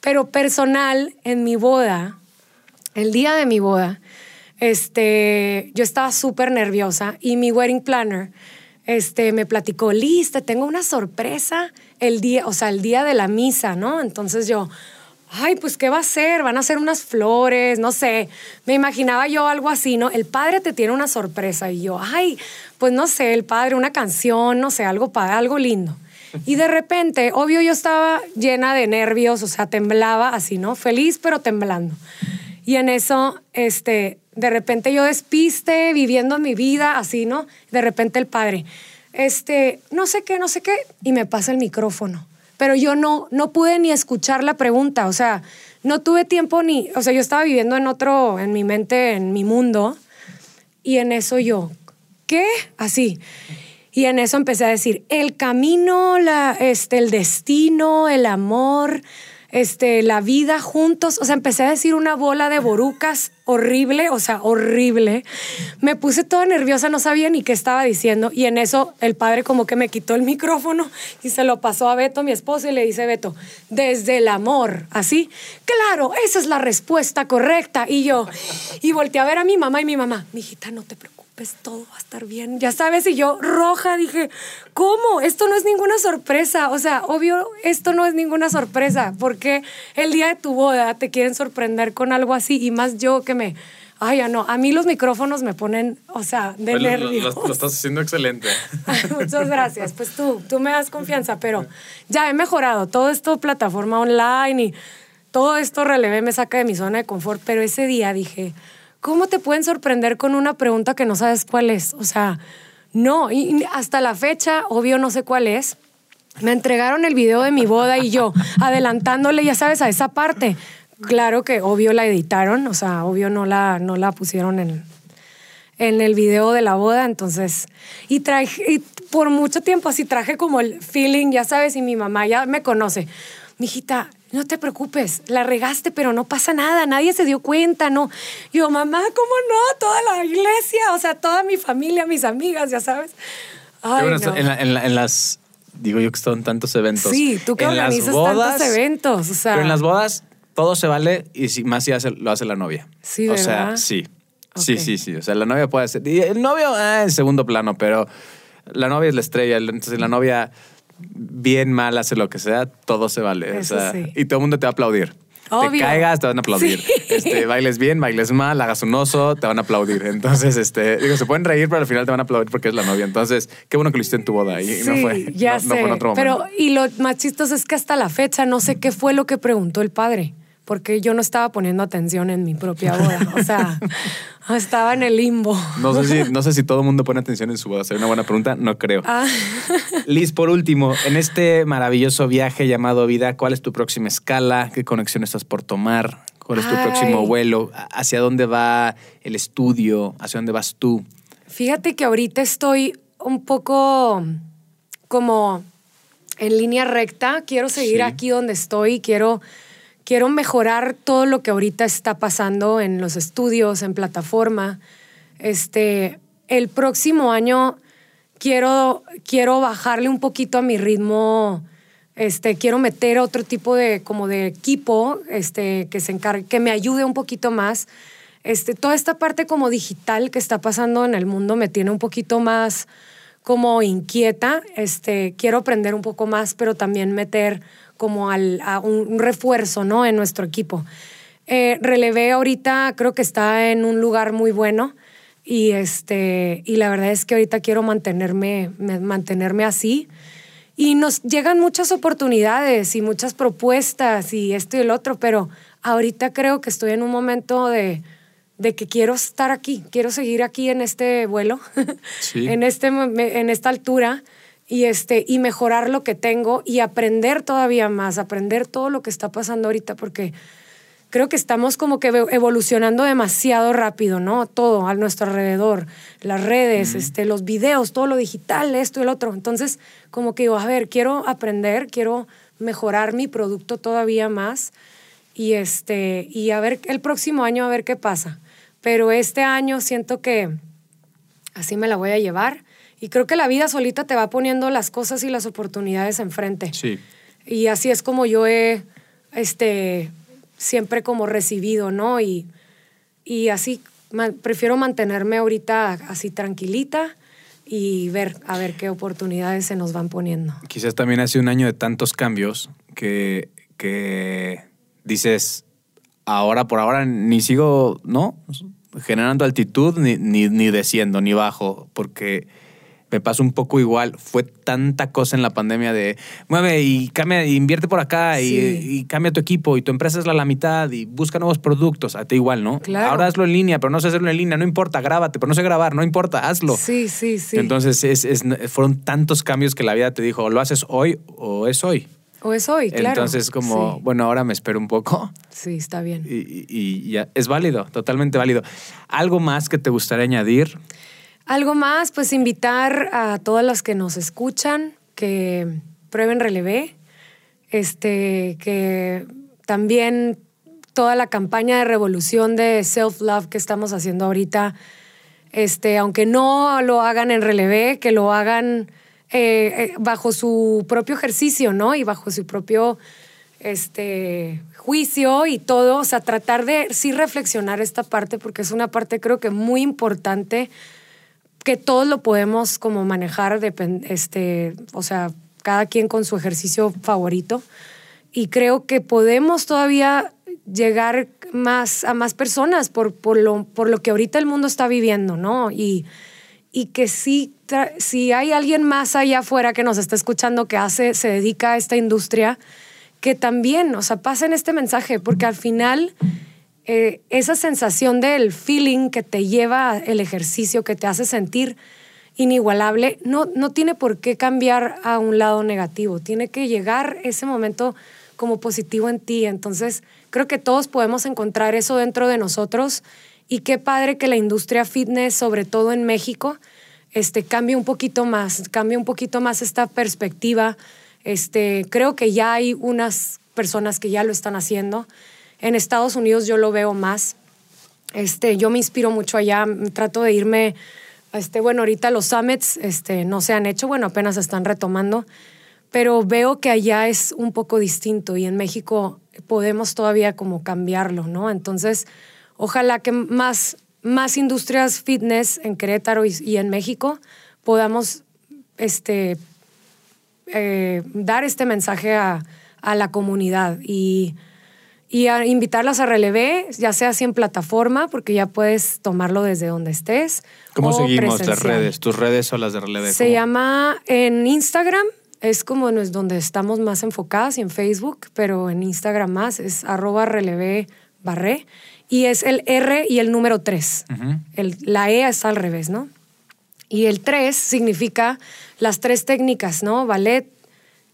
pero personal, en mi boda, el día de mi boda, este, yo estaba súper nerviosa y mi wedding planner este, me platicó, Liz, te tengo una sorpresa el día, o sea, el día de la misa, ¿no? Entonces yo, ay, pues ¿qué va a hacer? Van a hacer unas flores, no sé. Me imaginaba yo algo así, ¿no? El padre te tiene una sorpresa y yo, ay, pues no sé, el padre, una canción, no sé, algo, algo lindo. Y de repente, obvio, yo estaba llena de nervios, o sea, temblaba así, ¿no? Feliz, pero temblando. Y en eso, este, de repente yo despiste, viviendo mi vida, así, ¿no? De repente el padre, este, no sé qué, no sé qué, y me pasa el micrófono. Pero yo no, no pude ni escuchar la pregunta, o sea, no tuve tiempo ni, o sea, yo estaba viviendo en otro, en mi mente, en mi mundo, y en eso yo, ¿qué? Así. Y en eso empecé a decir, el camino, la, este, el destino, el amor, este, la vida juntos. O sea, empecé a decir una bola de borucas horrible, o sea, horrible. Me puse toda nerviosa, no sabía ni qué estaba diciendo. Y en eso el padre como que me quitó el micrófono y se lo pasó a Beto, mi esposo, y le dice, Beto, desde el amor, así. Claro, esa es la respuesta correcta. Y yo, y volteé a ver a mi mamá y mi mamá, mi hijita, no te preocupes pues todo va a estar bien. Ya sabes, y yo roja dije, ¿cómo? Esto no es ninguna sorpresa. O sea, obvio, esto no es ninguna sorpresa, porque el día de tu boda te quieren sorprender con algo así y más yo que me... Ay, ya no, a mí los micrófonos me ponen, o sea, de Pues nervios. Lo, lo estás haciendo excelente. Muchas gracias. Pues tú, tú me das confianza, pero ya he mejorado. Todo esto, plataforma online y todo esto relevé, me saca de mi zona de confort. Pero ese día dije, ¿cómo te pueden sorprender con una pregunta que no sabes cuál es? O sea, no. Y hasta la fecha, obvio, no sé cuál es. Me entregaron el video de mi boda y yo adelantándole, ya sabes, a esa parte. Claro que obvio la editaron, o sea, obvio no la, no la pusieron en, en el video de la boda, entonces, y traje, por mucho tiempo así traje como el feeling, ya sabes, y mi mamá ya me conoce. Mijita, no te preocupes, la regaste, pero no pasa nada, nadie se dio cuenta, ¿no? Yo, mamá, ¿cómo no? Toda la iglesia, o sea, toda mi familia, mis amigas, ya sabes. Qué Ay, bueno, no. en, la- en la- en las. Digo yo que son tantos eventos. Sí, tú que En las organizas bodas- tantos eventos, o sea. Pero en las bodas todo se vale y si, más si hace- lo hace la novia. Sí, O sea, ¿verdad? sí. Sí, sí, sí. O sea, la novia puede hacer. Y el novio, ah, en segundo plano, pero la novia es la estrella. Entonces, la novia, bien mal, hace lo que sea, todo se vale. o Eso sea, sí. Y todo el mundo te va a aplaudir. Te Obvio. caigas, te van a aplaudir. Sí. Este, bailes bien, bailes mal, hagas un oso, te van a aplaudir. Entonces, este, digo, se pueden reír, pero al final te van a aplaudir porque es la novia. Entonces, qué bueno que lo hiciste en tu boda y no fue, ya no, sé. no fue en otro momento. Pero, y lo más chistoso es que hasta la fecha no sé qué fue lo que preguntó el padre, porque yo no estaba poniendo atención en mi propia boda. O sea, estaba en el limbo. No sé, si, no sé si todo el mundo pone atención en su boda. Sería una buena pregunta. No creo. Ah, Liz, por último, en este maravilloso viaje llamado vida, ¿cuál es tu próxima escala? ¿Qué conexión estás por tomar? ¿Cuál es tu Ay. próximo vuelo? ¿Hacia dónde va el estudio? ¿Hacia dónde vas tú? fíjate que ahorita estoy un poco como en línea recta. Quiero seguir Sí. aquí donde estoy. Quiero, quiero mejorar todo lo que ahorita está pasando en los estudios, en plataforma. Este, el próximo año quiero, quiero bajarle un poquito a mi ritmo. Este, quiero meter otro tipo de, como de equipo este, que, se encargue, que me ayude un poquito más. Este, toda esta parte como digital que está pasando en el mundo me tiene un poquito más como inquieta. Este, quiero aprender un poco más, pero también meter como al, a un, un refuerzo ¿no? en nuestro equipo. Eh, relevé ahorita, creo que está en un lugar muy bueno y, este, y la verdad es que ahorita quiero mantenerme, me- mantenerme así. Y nos llegan muchas oportunidades y muchas propuestas y esto y el otro, pero ahorita creo que estoy en un momento de, de que quiero estar aquí, quiero seguir aquí en este vuelo, Sí. en, este, en esta altura y, este, y mejorar lo que tengo y aprender todavía más, aprender todo lo que está pasando ahorita, porque creo que estamos como que evo- evolucionando demasiado rápido, ¿no? Todo a nuestro alrededor, las redes, este, los videos, todo lo digital, esto y el otro. Entonces, como que digo, a ver, quiero aprender, quiero mejorar mi producto todavía más y este y a ver el próximo año a ver qué pasa. Pero este año siento que así me la voy a llevar y creo que la vida solita te va poniendo las cosas y las oportunidades enfrente. Sí. Y así es como yo he, este, siempre como recibido, ¿no? Y, y así prefiero mantenerme ahorita así tranquilita y ver, a ver qué oportunidades se nos van poniendo. Quizás también hace un año de tantos cambios que, que dices, ahora por ahora ni sigo, ¿no? Generando altitud, ni, ni, ni desciendo, ni bajo, porque me pasó un poco igual. Fue tanta cosa en la pandemia de mueve y cambia, invierte por acá y, cambia tu equipo y tu empresa es la, la mitad y busca nuevos productos. A ti igual, ¿no? Claro. Ahora hazlo en línea, pero no sé hacerlo en línea. No importa, grábate, pero no sé grabar, no importa, hazlo. Sí, sí, sí. Entonces es- es- fueron tantos cambios que la vida te dijo, o lo haces hoy o es hoy. o es hoy, claro. Entonces como, Sí, bueno, ahora me espero un poco sí, está bien. y, y- y ya es válido, totalmente válido. ¿Algo más que te gustaría añadir? Algo más, pues invitar a todas las que nos escuchan que prueben relevé, este, que también toda la campaña de revolución de self-love que estamos haciendo ahorita, este, aunque no lo hagan en relevé, que lo hagan eh, eh, bajo su propio ejercicio, ¿no? Y bajo su propio este, juicio y todo, o sea, tratar de sí reflexionar esta parte, porque es una parte creo que muy importante que todos lo podemos como manejar, este, o sea, cada quien con su ejercicio favorito. Y creo que podemos todavía llegar más a más personas por, por, lo, por lo que ahorita el mundo está viviendo, ¿no? Y, y que sí, si hay alguien más allá afuera que nos está escuchando que hace, se dedica a esta industria, que también, o sea, pasen este mensaje, porque al final eh, esa sensación del feeling que te lleva el ejercicio, que te hace sentir inigualable, no, no tiene por qué cambiar a un lado negativo, tiene que llegar ese momento como positivo en ti. Entonces, creo que todos podemos encontrar eso dentro de nosotros y qué padre que la industria fitness, sobre todo en México, este, cambie un poquito más, cambie un poquito más esta perspectiva. Este, creo que ya hay unas personas que ya lo están haciendo. En Estados Unidos yo lo veo más. Este, yo me inspiro mucho allá, trato de irme, este, bueno, ahorita los summits este, no se han hecho, bueno, apenas están retomando, pero veo que allá es un poco distinto y en México podemos todavía como cambiarlo, ¿no? Entonces, ojalá que más, más industrias fitness en Querétaro y, y en México podamos este, eh, dar este mensaje a, a la comunidad y, y a invitarlas a relevé, ya sea así en plataforma, porque ya puedes tomarlo desde donde estés. ¿Cómo o seguimos las presencial. redes? ¿Tus redes son las de Relevé? Se ¿Cómo? llama en Instagram, es como nos- donde estamos más enfocadas y en Facebook, pero en Instagram más es arroba relevé barré y es el R y el número 3. Ujú. la E está al revés, ¿no? Y el 3 significa las tres técnicas, ¿no? Ballet,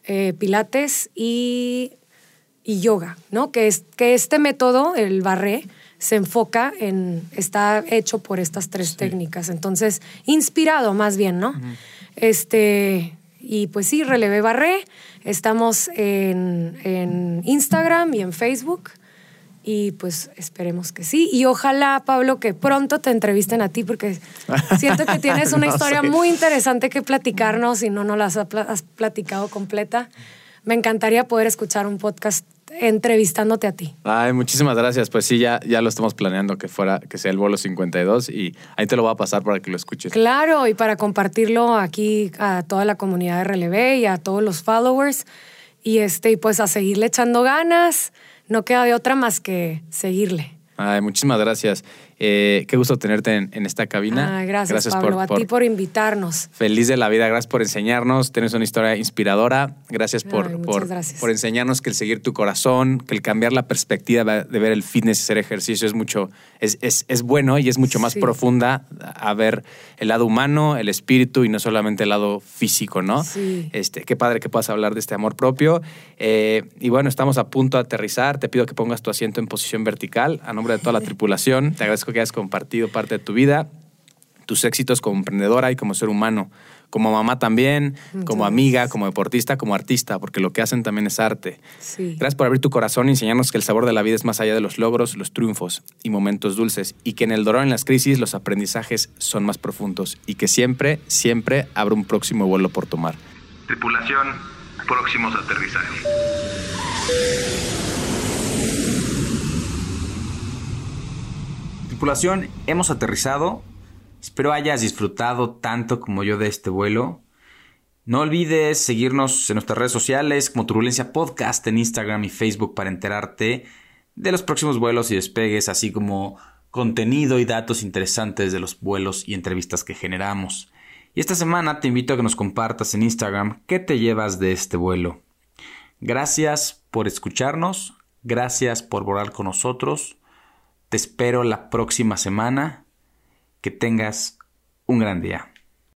eh, pilates y, y yoga, ¿no? Que, es, que este método, el barré, se enfoca en, está hecho por estas tres técnicas. Entonces, inspirado más bien, ¿no? Este, y pues sí, relevé barré. Estamos en, en Instagram y en Facebook. Y pues esperemos que sí. Y ojalá, Pablo, que pronto te entrevisten a ti, porque siento que tienes una No historia sé. muy interesante que platicarnos y no nos la has platicado completa. Me encantaría poder escuchar un podcast entrevistándote a ti. Ay, muchísimas gracias. Pues sí, ya, ya lo estamos planeando que fuera, que sea el vuelo 52 y ahí te lo voy a pasar para que lo escuches. Claro, y para compartirlo aquí a toda la comunidad de Relevé y a todos los followers. Y este, y pues a seguirle echando ganas. No queda de otra más que seguirle. Ay, muchísimas gracias. Eh, qué gusto tenerte en, en esta cabina. Ay, gracias, Pablo. a ti por invitarnos. Feliz de la vida, gracias por enseñarnos. Tienes una historia inspiradora. Gracias por, Ay, por, gracias. por enseñarnos que el seguir tu corazón, que el cambiar la perspectiva de ver el fitness y hacer ejercicio es mucho, es, es, es bueno y es mucho más Sí. profunda a ver el lado humano, el espíritu y no solamente el lado físico, ¿no? Sí. Este, qué padre que puedas hablar de este amor propio. Eh, y bueno, estamos a punto de aterrizar. Te pido que pongas tu asiento en posición vertical a nombre de toda la tripulación. Te agradezco que hayas compartido parte de tu vida, tus éxitos como emprendedora y como ser humano, como mamá también, Muchas como amiga, gracias. como deportista, como artista, porque lo que hacen también es arte. Sí. Gracias por abrir tu corazón y enseñarnos que el sabor de la vida es más allá de los logros, los triunfos y momentos dulces, y que en el dolor y en las crisis los aprendizajes son más profundos, y que siempre, siempre habrá un próximo vuelo por tomar. Tripulación, próximos aterrizajes. Hemos aterrizado. Espero hayas disfrutado tanto como yo de este vuelo. No olvides seguirnos en nuestras redes sociales como Turbulencia Podcast en Instagram y Facebook para enterarte de los próximos vuelos y despegues, así como contenido y datos interesantes de los vuelos y entrevistas que generamos. Y esta semana te invito a que nos compartas en Instagram qué te llevas de este vuelo. Gracias por escucharnos, gracias por volar con nosotros. Te espero la próxima semana. Que tengas un gran día.